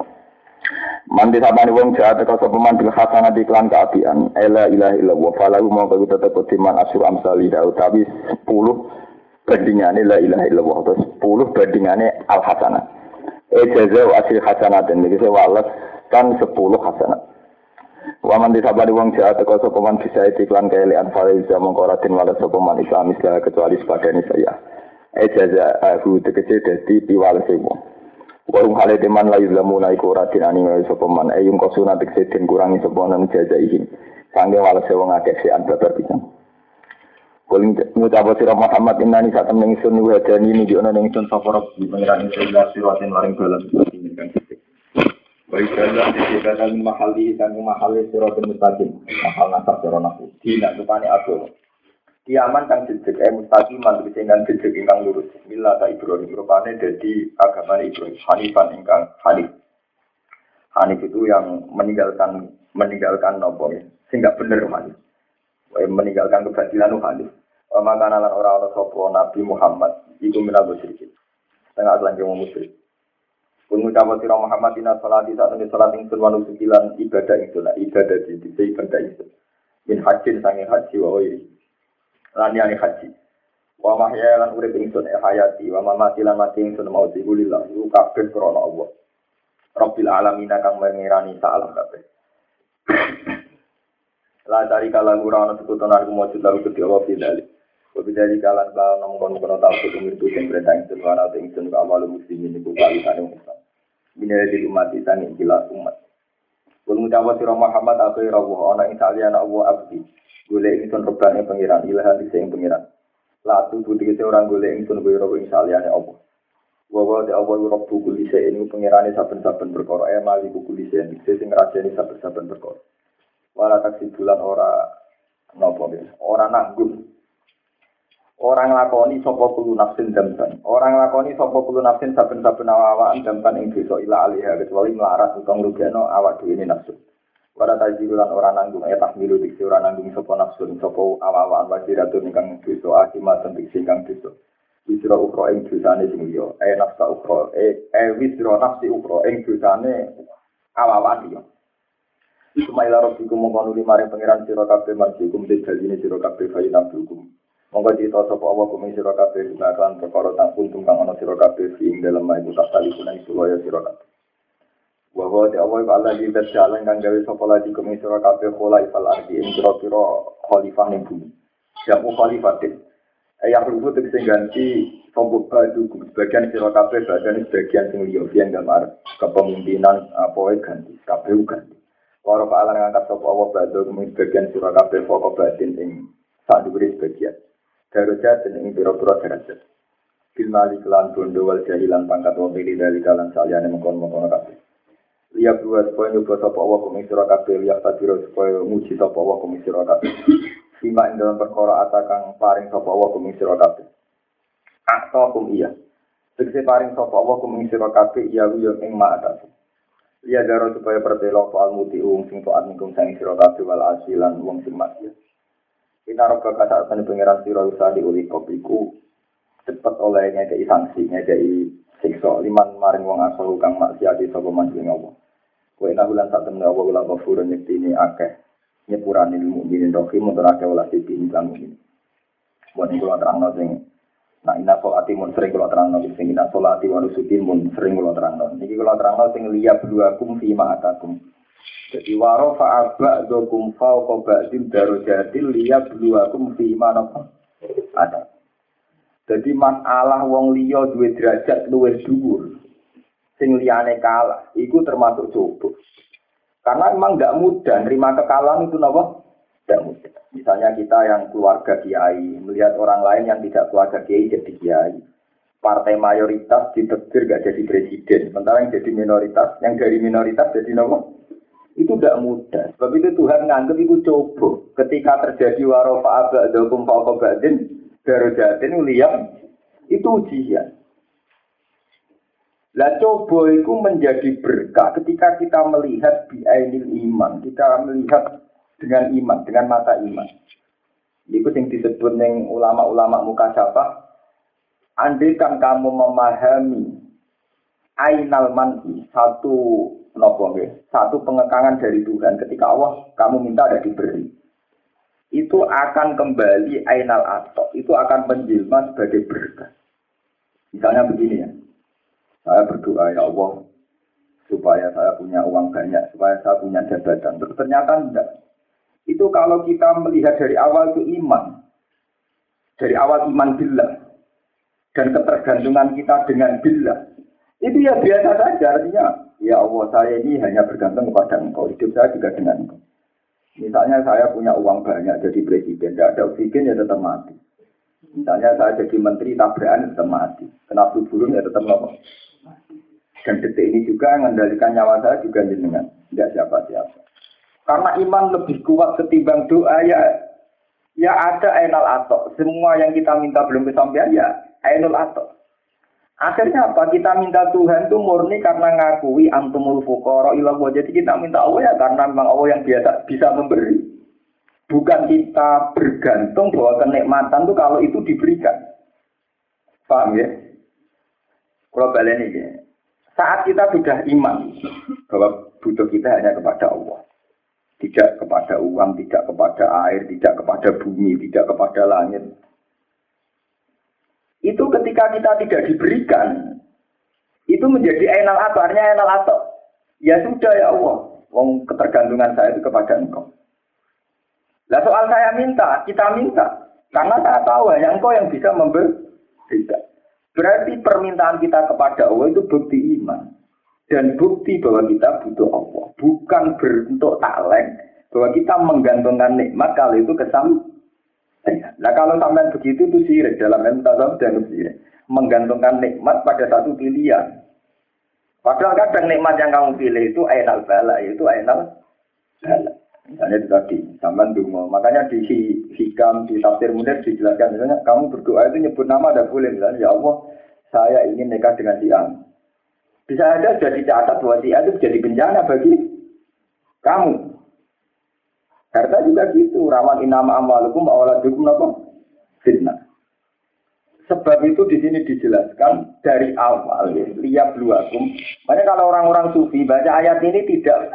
Speaker 1: Mandi sabani wong jahat teko sapa man bil hasanah iklan kaapian. Ela ilaha illallah falahu mau kau tetep timan asyur amsali utawi 10 bandingannya la ilaha illallah terus 10 bandingannya al hasanah eh jaza asil hasanah dan ini saya walas kan 10 hasanah Waman disabari wong jahat teko sapa man bisa iklan keelean fariza mongko raden walas sapa man Islam segala kecuali sepadane saya. Eh jaza aku tegese dadi piwalese wong. Warung hale teman layu lamu naiku raden ani wae sapa man ayung kosuna tegese den kurangi sapa nan jaza iki. Sangge walase wong akeh sean babar pisan. Kuling ngucap sira Muhammad innani sak temen ingsun wa jani ni ana ning ingsun sapa di pangeran ingsun la siratin maring dalan kan ikalla di kata mahali dan mahali siratul mustaqim mahal nasab cara nafu dina rupane agama Kiaman kang jejeg eh mustaqim man tegese kang jejeg ingkang lurus Bismillah ta Ibrahim rupane dadi agama Ibrahim Hanifan ingkang Hanif Hanif itu yang meninggalkan meninggalkan nopo ya sing gak bener Hanif meninggalkan kebatilan Hanif maka nalan orang orang sopo Nabi Muhammad itu minal musyrikin. Setengah lagi mau musyrik. Pun ngucap sira Muhammad ina salat saat ini salat ing sunwanu sekilan ibadah itu lah ibadah di di ibadah itu. Min hajin sange haji wa. Lani ani haji.
Speaker 2: Wa mahya lan urip ingsun e hayati, wa mamati lan mati ingsun mau digulillah iku kabeh krana Allah. Rabbil alamin kang mengirani salam kabeh. La cari kala ora ana sekuton aku mujud lalu kedhi Allah fidali. Wa bidali kala kala nang kono kono tau kudu mirtu sing perintah ingsun wa ana ingsun ka awal muslimin iku kali kane umat. Bina di umat tani kila umat. Kun ngucap sira Muhammad akhir Allah ana ing saliyana Allah abdi. Golek ingsun rebane pangeran ilahan sing pangeran. Latu budi kese orang golek ingsun kowe robo ing saliyane apa. Wa wa de apa rob kuli se ini pengirane saben-saben perkara e mali kuli se sing ngrasani saben-saben perkara. Wala taksi bulan ora napa ora nanggung. Orang lakoni sapa kulo nafsin dampan. Orang lakoni sapa kulo nafsin saben-saben awak-awakan dampan ing dosa ila alih kecuali melarat utang rugeno awak dhewe nafsu. Pada tajiru lan orang nanggung ya tahmilu diksi orang nanggung sopo nafsu sopo awa-awaan wajiratun ingkang dosa akimat diksi ingkang dosa. Wisra ukro ing dosane sing liya, eh nafsa ukro, eh eh wisra nafsi ukro ing dosane awa-awaan liya. Sumaila rabbikum mongko nuli maring pangeran sira kabeh marjikum te jaline sira kabeh fayin abdukum. Monggo dita sapa Allah kumi sira kabeh gunakan perkara tak kuntum kang ana sira kabeh ing dalem iku tak tali kunan sulaya sira kabeh. Bahwa di awal itu Allah di jalan kan gawe sapa lagi kumi sira kabeh khalifal ardi ing kira-kira khalifah ning bumi. Jamu khalifatin. Ayah lugu tegese ganti sombuk badu sebagian sira kabeh badan sebagian sing liya yang gambar kepemimpinan apa ganti kabeh ganti. Para pahala ngangkat sapa Allah badu kumi sebagian sira kabeh pokok batin ing sak dhuwure sebagian. Darajat ing pira-pira derajat. Filmali kelan bondo wal jahilan pangkat pilih dari kalan saliyane mengkon-mengkon kabeh. Lihat dua supaya nyoba sapa Allah kumi sira kabeh lihat tadiro supaya muji sapa Allah kumi sira kabeh. Ing dalam perkara atakang paring sapa Allah kumi sira kabeh. Akta kum iya. Tegese paring sapa Allah kumi sira kabeh iya yo ing ma atas lihat daro supaya pertelo soal muti wong sing taat ningkung sang sira kabeh wal asilan wong sing maksiat. Ina roka kata asani pengiran sira usadi uli kopiku cepet olehnya ngekei sanksi ngekei siksa. Liman maring wong asal kang maksiat sapa manjing Allah Wa inna bulan saat temen Allah kula ghafurun ini akeh nyepurani mukminin rohim untuk akeh olah sisi iklan mukmin. Buat kula terangno sing Nah, ina solati mun sering kula terangno sing ina solati wa nusuki mun sering kula terangno. Niki kula terangno sing liya kum fi ma'atakum. Jadi waro fa'aba dokum fauqa ba'dil darojatil liya kum fi ma'atakum. Ada. Jadi masalah wong liya duwe derajat luwih dhuwur sing liyane kalah, itu termasuk coba. Karena memang tidak mudah nerima kekalahan itu nopo tidak mudah. Misalnya kita yang keluarga kiai melihat orang lain yang tidak keluarga kiai jadi kiai. Partai mayoritas ditegur gak jadi presiden, sementara yang jadi minoritas, yang dari minoritas jadi nopo itu tidak mudah. Sebab itu Tuhan nganggep itu coba. Ketika terjadi warofa abad dokum faqobadin darujatin liam itu ujian. Lah coba itu menjadi berkah ketika kita melihat biainil iman, kita melihat dengan iman, dengan mata iman. Itu yang disebut dengan ulama-ulama muka siapa? Andai kan kamu memahami ainal manhi, satu nopo satu pengekangan dari Tuhan ketika Allah kamu minta ada diberi. Itu akan kembali ainal atok, itu akan menjelma sebagai berkah. Misalnya begini ya, saya berdoa ya Allah supaya saya punya uang banyak, supaya saya punya jabatan. Terus ternyata enggak. Itu kalau kita melihat dari awal itu iman. Dari awal iman billah. Dan ketergantungan kita dengan billah. Itu ya biasa saja. Artinya, ya Allah saya ini hanya bergantung kepada engkau. Hidup saya juga dengan engkau. Misalnya saya punya uang banyak jadi presiden. Tidak ada oksigen ya tetap mati. Misalnya saya jadi menteri tabrakan tetap mati. Kena burung ya tetap mati. Dan detik ini juga mengendalikan nyawa saya juga jenengan, tidak siapa-siapa. Karena iman lebih kuat ketimbang doa ya, ya ada ainul atok. Semua yang kita minta belum kesampaian ya ainul atok. Akhirnya apa? Kita minta Tuhan itu murni karena ngakui antumul fukoro ilah Jadi kita minta Allah ya karena memang Allah yang biasa bisa memberi. Bukan kita bergantung bahwa kenikmatan itu kalau itu diberikan. Paham ya? Kalau balik ini, saat kita sudah iman bahwa butuh kita hanya kepada Allah, tidak kepada uang, tidak kepada air, tidak kepada bumi, tidak kepada langit. Itu ketika kita tidak diberikan, itu menjadi enal atau artinya enal atau. Ya sudah ya Allah, wong ketergantungan saya itu kepada engkau. Lah soal saya minta, kita minta. Karena saya tahu hanya engkau yang bisa memberi. Berarti permintaan kita kepada Allah itu bukti iman. Dan bukti bahwa kita butuh Allah. Bukan berbentuk talent. Bahwa kita menggantungkan nikmat kalau itu kesam. Nah kalau sampai begitu itu sirik. Dalam ilmu dan sirik. Menggantungkan nikmat pada satu pilihan. Padahal kadang nikmat yang kamu pilih itu ainal bala, itu ainal bala. Misalnya itu tadi, zaman dungo. Makanya di hikam, di tafsir munir dijelaskan, misalnya kamu berdoa itu nyebut nama ada boleh. Misalnya, ya Allah, saya ingin nikah dengan si A. Bisa ada jadi catat bahwa si itu jadi bencana bagi kamu. Harta juga gitu, rawan inama amalukum awaladukum apa? Fitnah. Sebab itu di sini dijelaskan dari awal ya, lihat luakum. Makanya kalau orang-orang sufi baca ayat ini tidak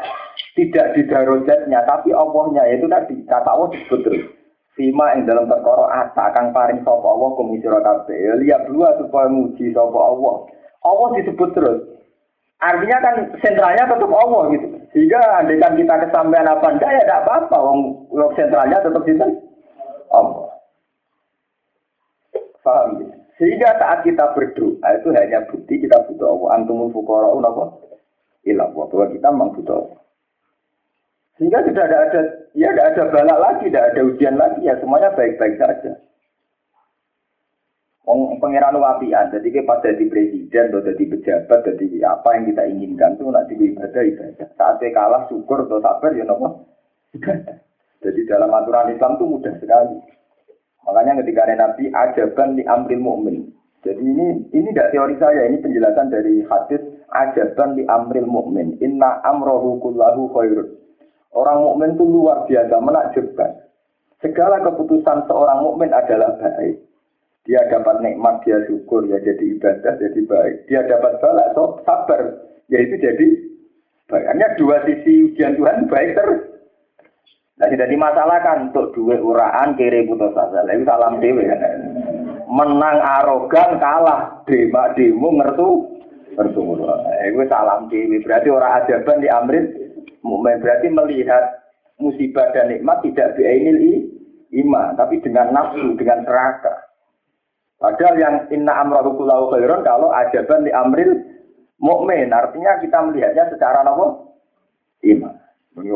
Speaker 2: tidak di darojatnya, tapi Allahnya itu tadi kata Allah disebut terus. Sima yang dalam perkara ata kang paring sapa Allah kabeh. Ya lihat dua supaya muji sapa Allah. Allah disebut terus. Artinya kan sentralnya tetap Allah gitu. Sehingga andaikan kita kesampaian apa enggak ya tidak apa-apa. Wong sentralnya tetap di Allah. Paham ya? Sehingga saat kita berdoa itu hanya bukti kita butuh Allah. Antumul fuqara'un apa? Ilah bahwa kita memang butuh Allah. Sehingga sudah ada, ada ya tidak ada balak lagi, tidak ada ujian lagi, ya semuanya baik-baik saja. Ong pangeran wapian, jadi kita pas jadi presiden atau jadi pejabat, jadi apa yang kita inginkan itu nak ibadah ibadah. Saat kalah syukur atau sabar ya nopo. Jadi dalam aturan Islam itu mudah sekali. Makanya ketika ada Nabi ajaban di amril mu'min. Jadi ini ini tidak teori saya, ini penjelasan dari hadis ajaban di amril mu'min. Inna amrohu kullahu khairun. Orang mukmin itu luar biasa menakjubkan. Segala keputusan seorang mukmin adalah baik. Dia dapat nikmat, dia syukur, ya jadi ibadah, jadi baik. Dia dapat balak, so sabar, yaitu jadi baik. Hanya dua sisi ujian Tuhan baik terus. Nah, tidak dimasalahkan untuk duit uraan kiri putus asa. Lalu salam dewi kan. Menang arogan kalah dema demo ngertu ngertu. Itu salam dewi. Berarti orang ajaban di amrit mukmin berarti melihat musibah dan nikmat tidak biainil iman, tapi dengan nafsu, dengan seraka. Padahal yang inna amrahu kullahu khairan kalau ajaban di amril mukmin artinya kita melihatnya secara apa? Iman. Ini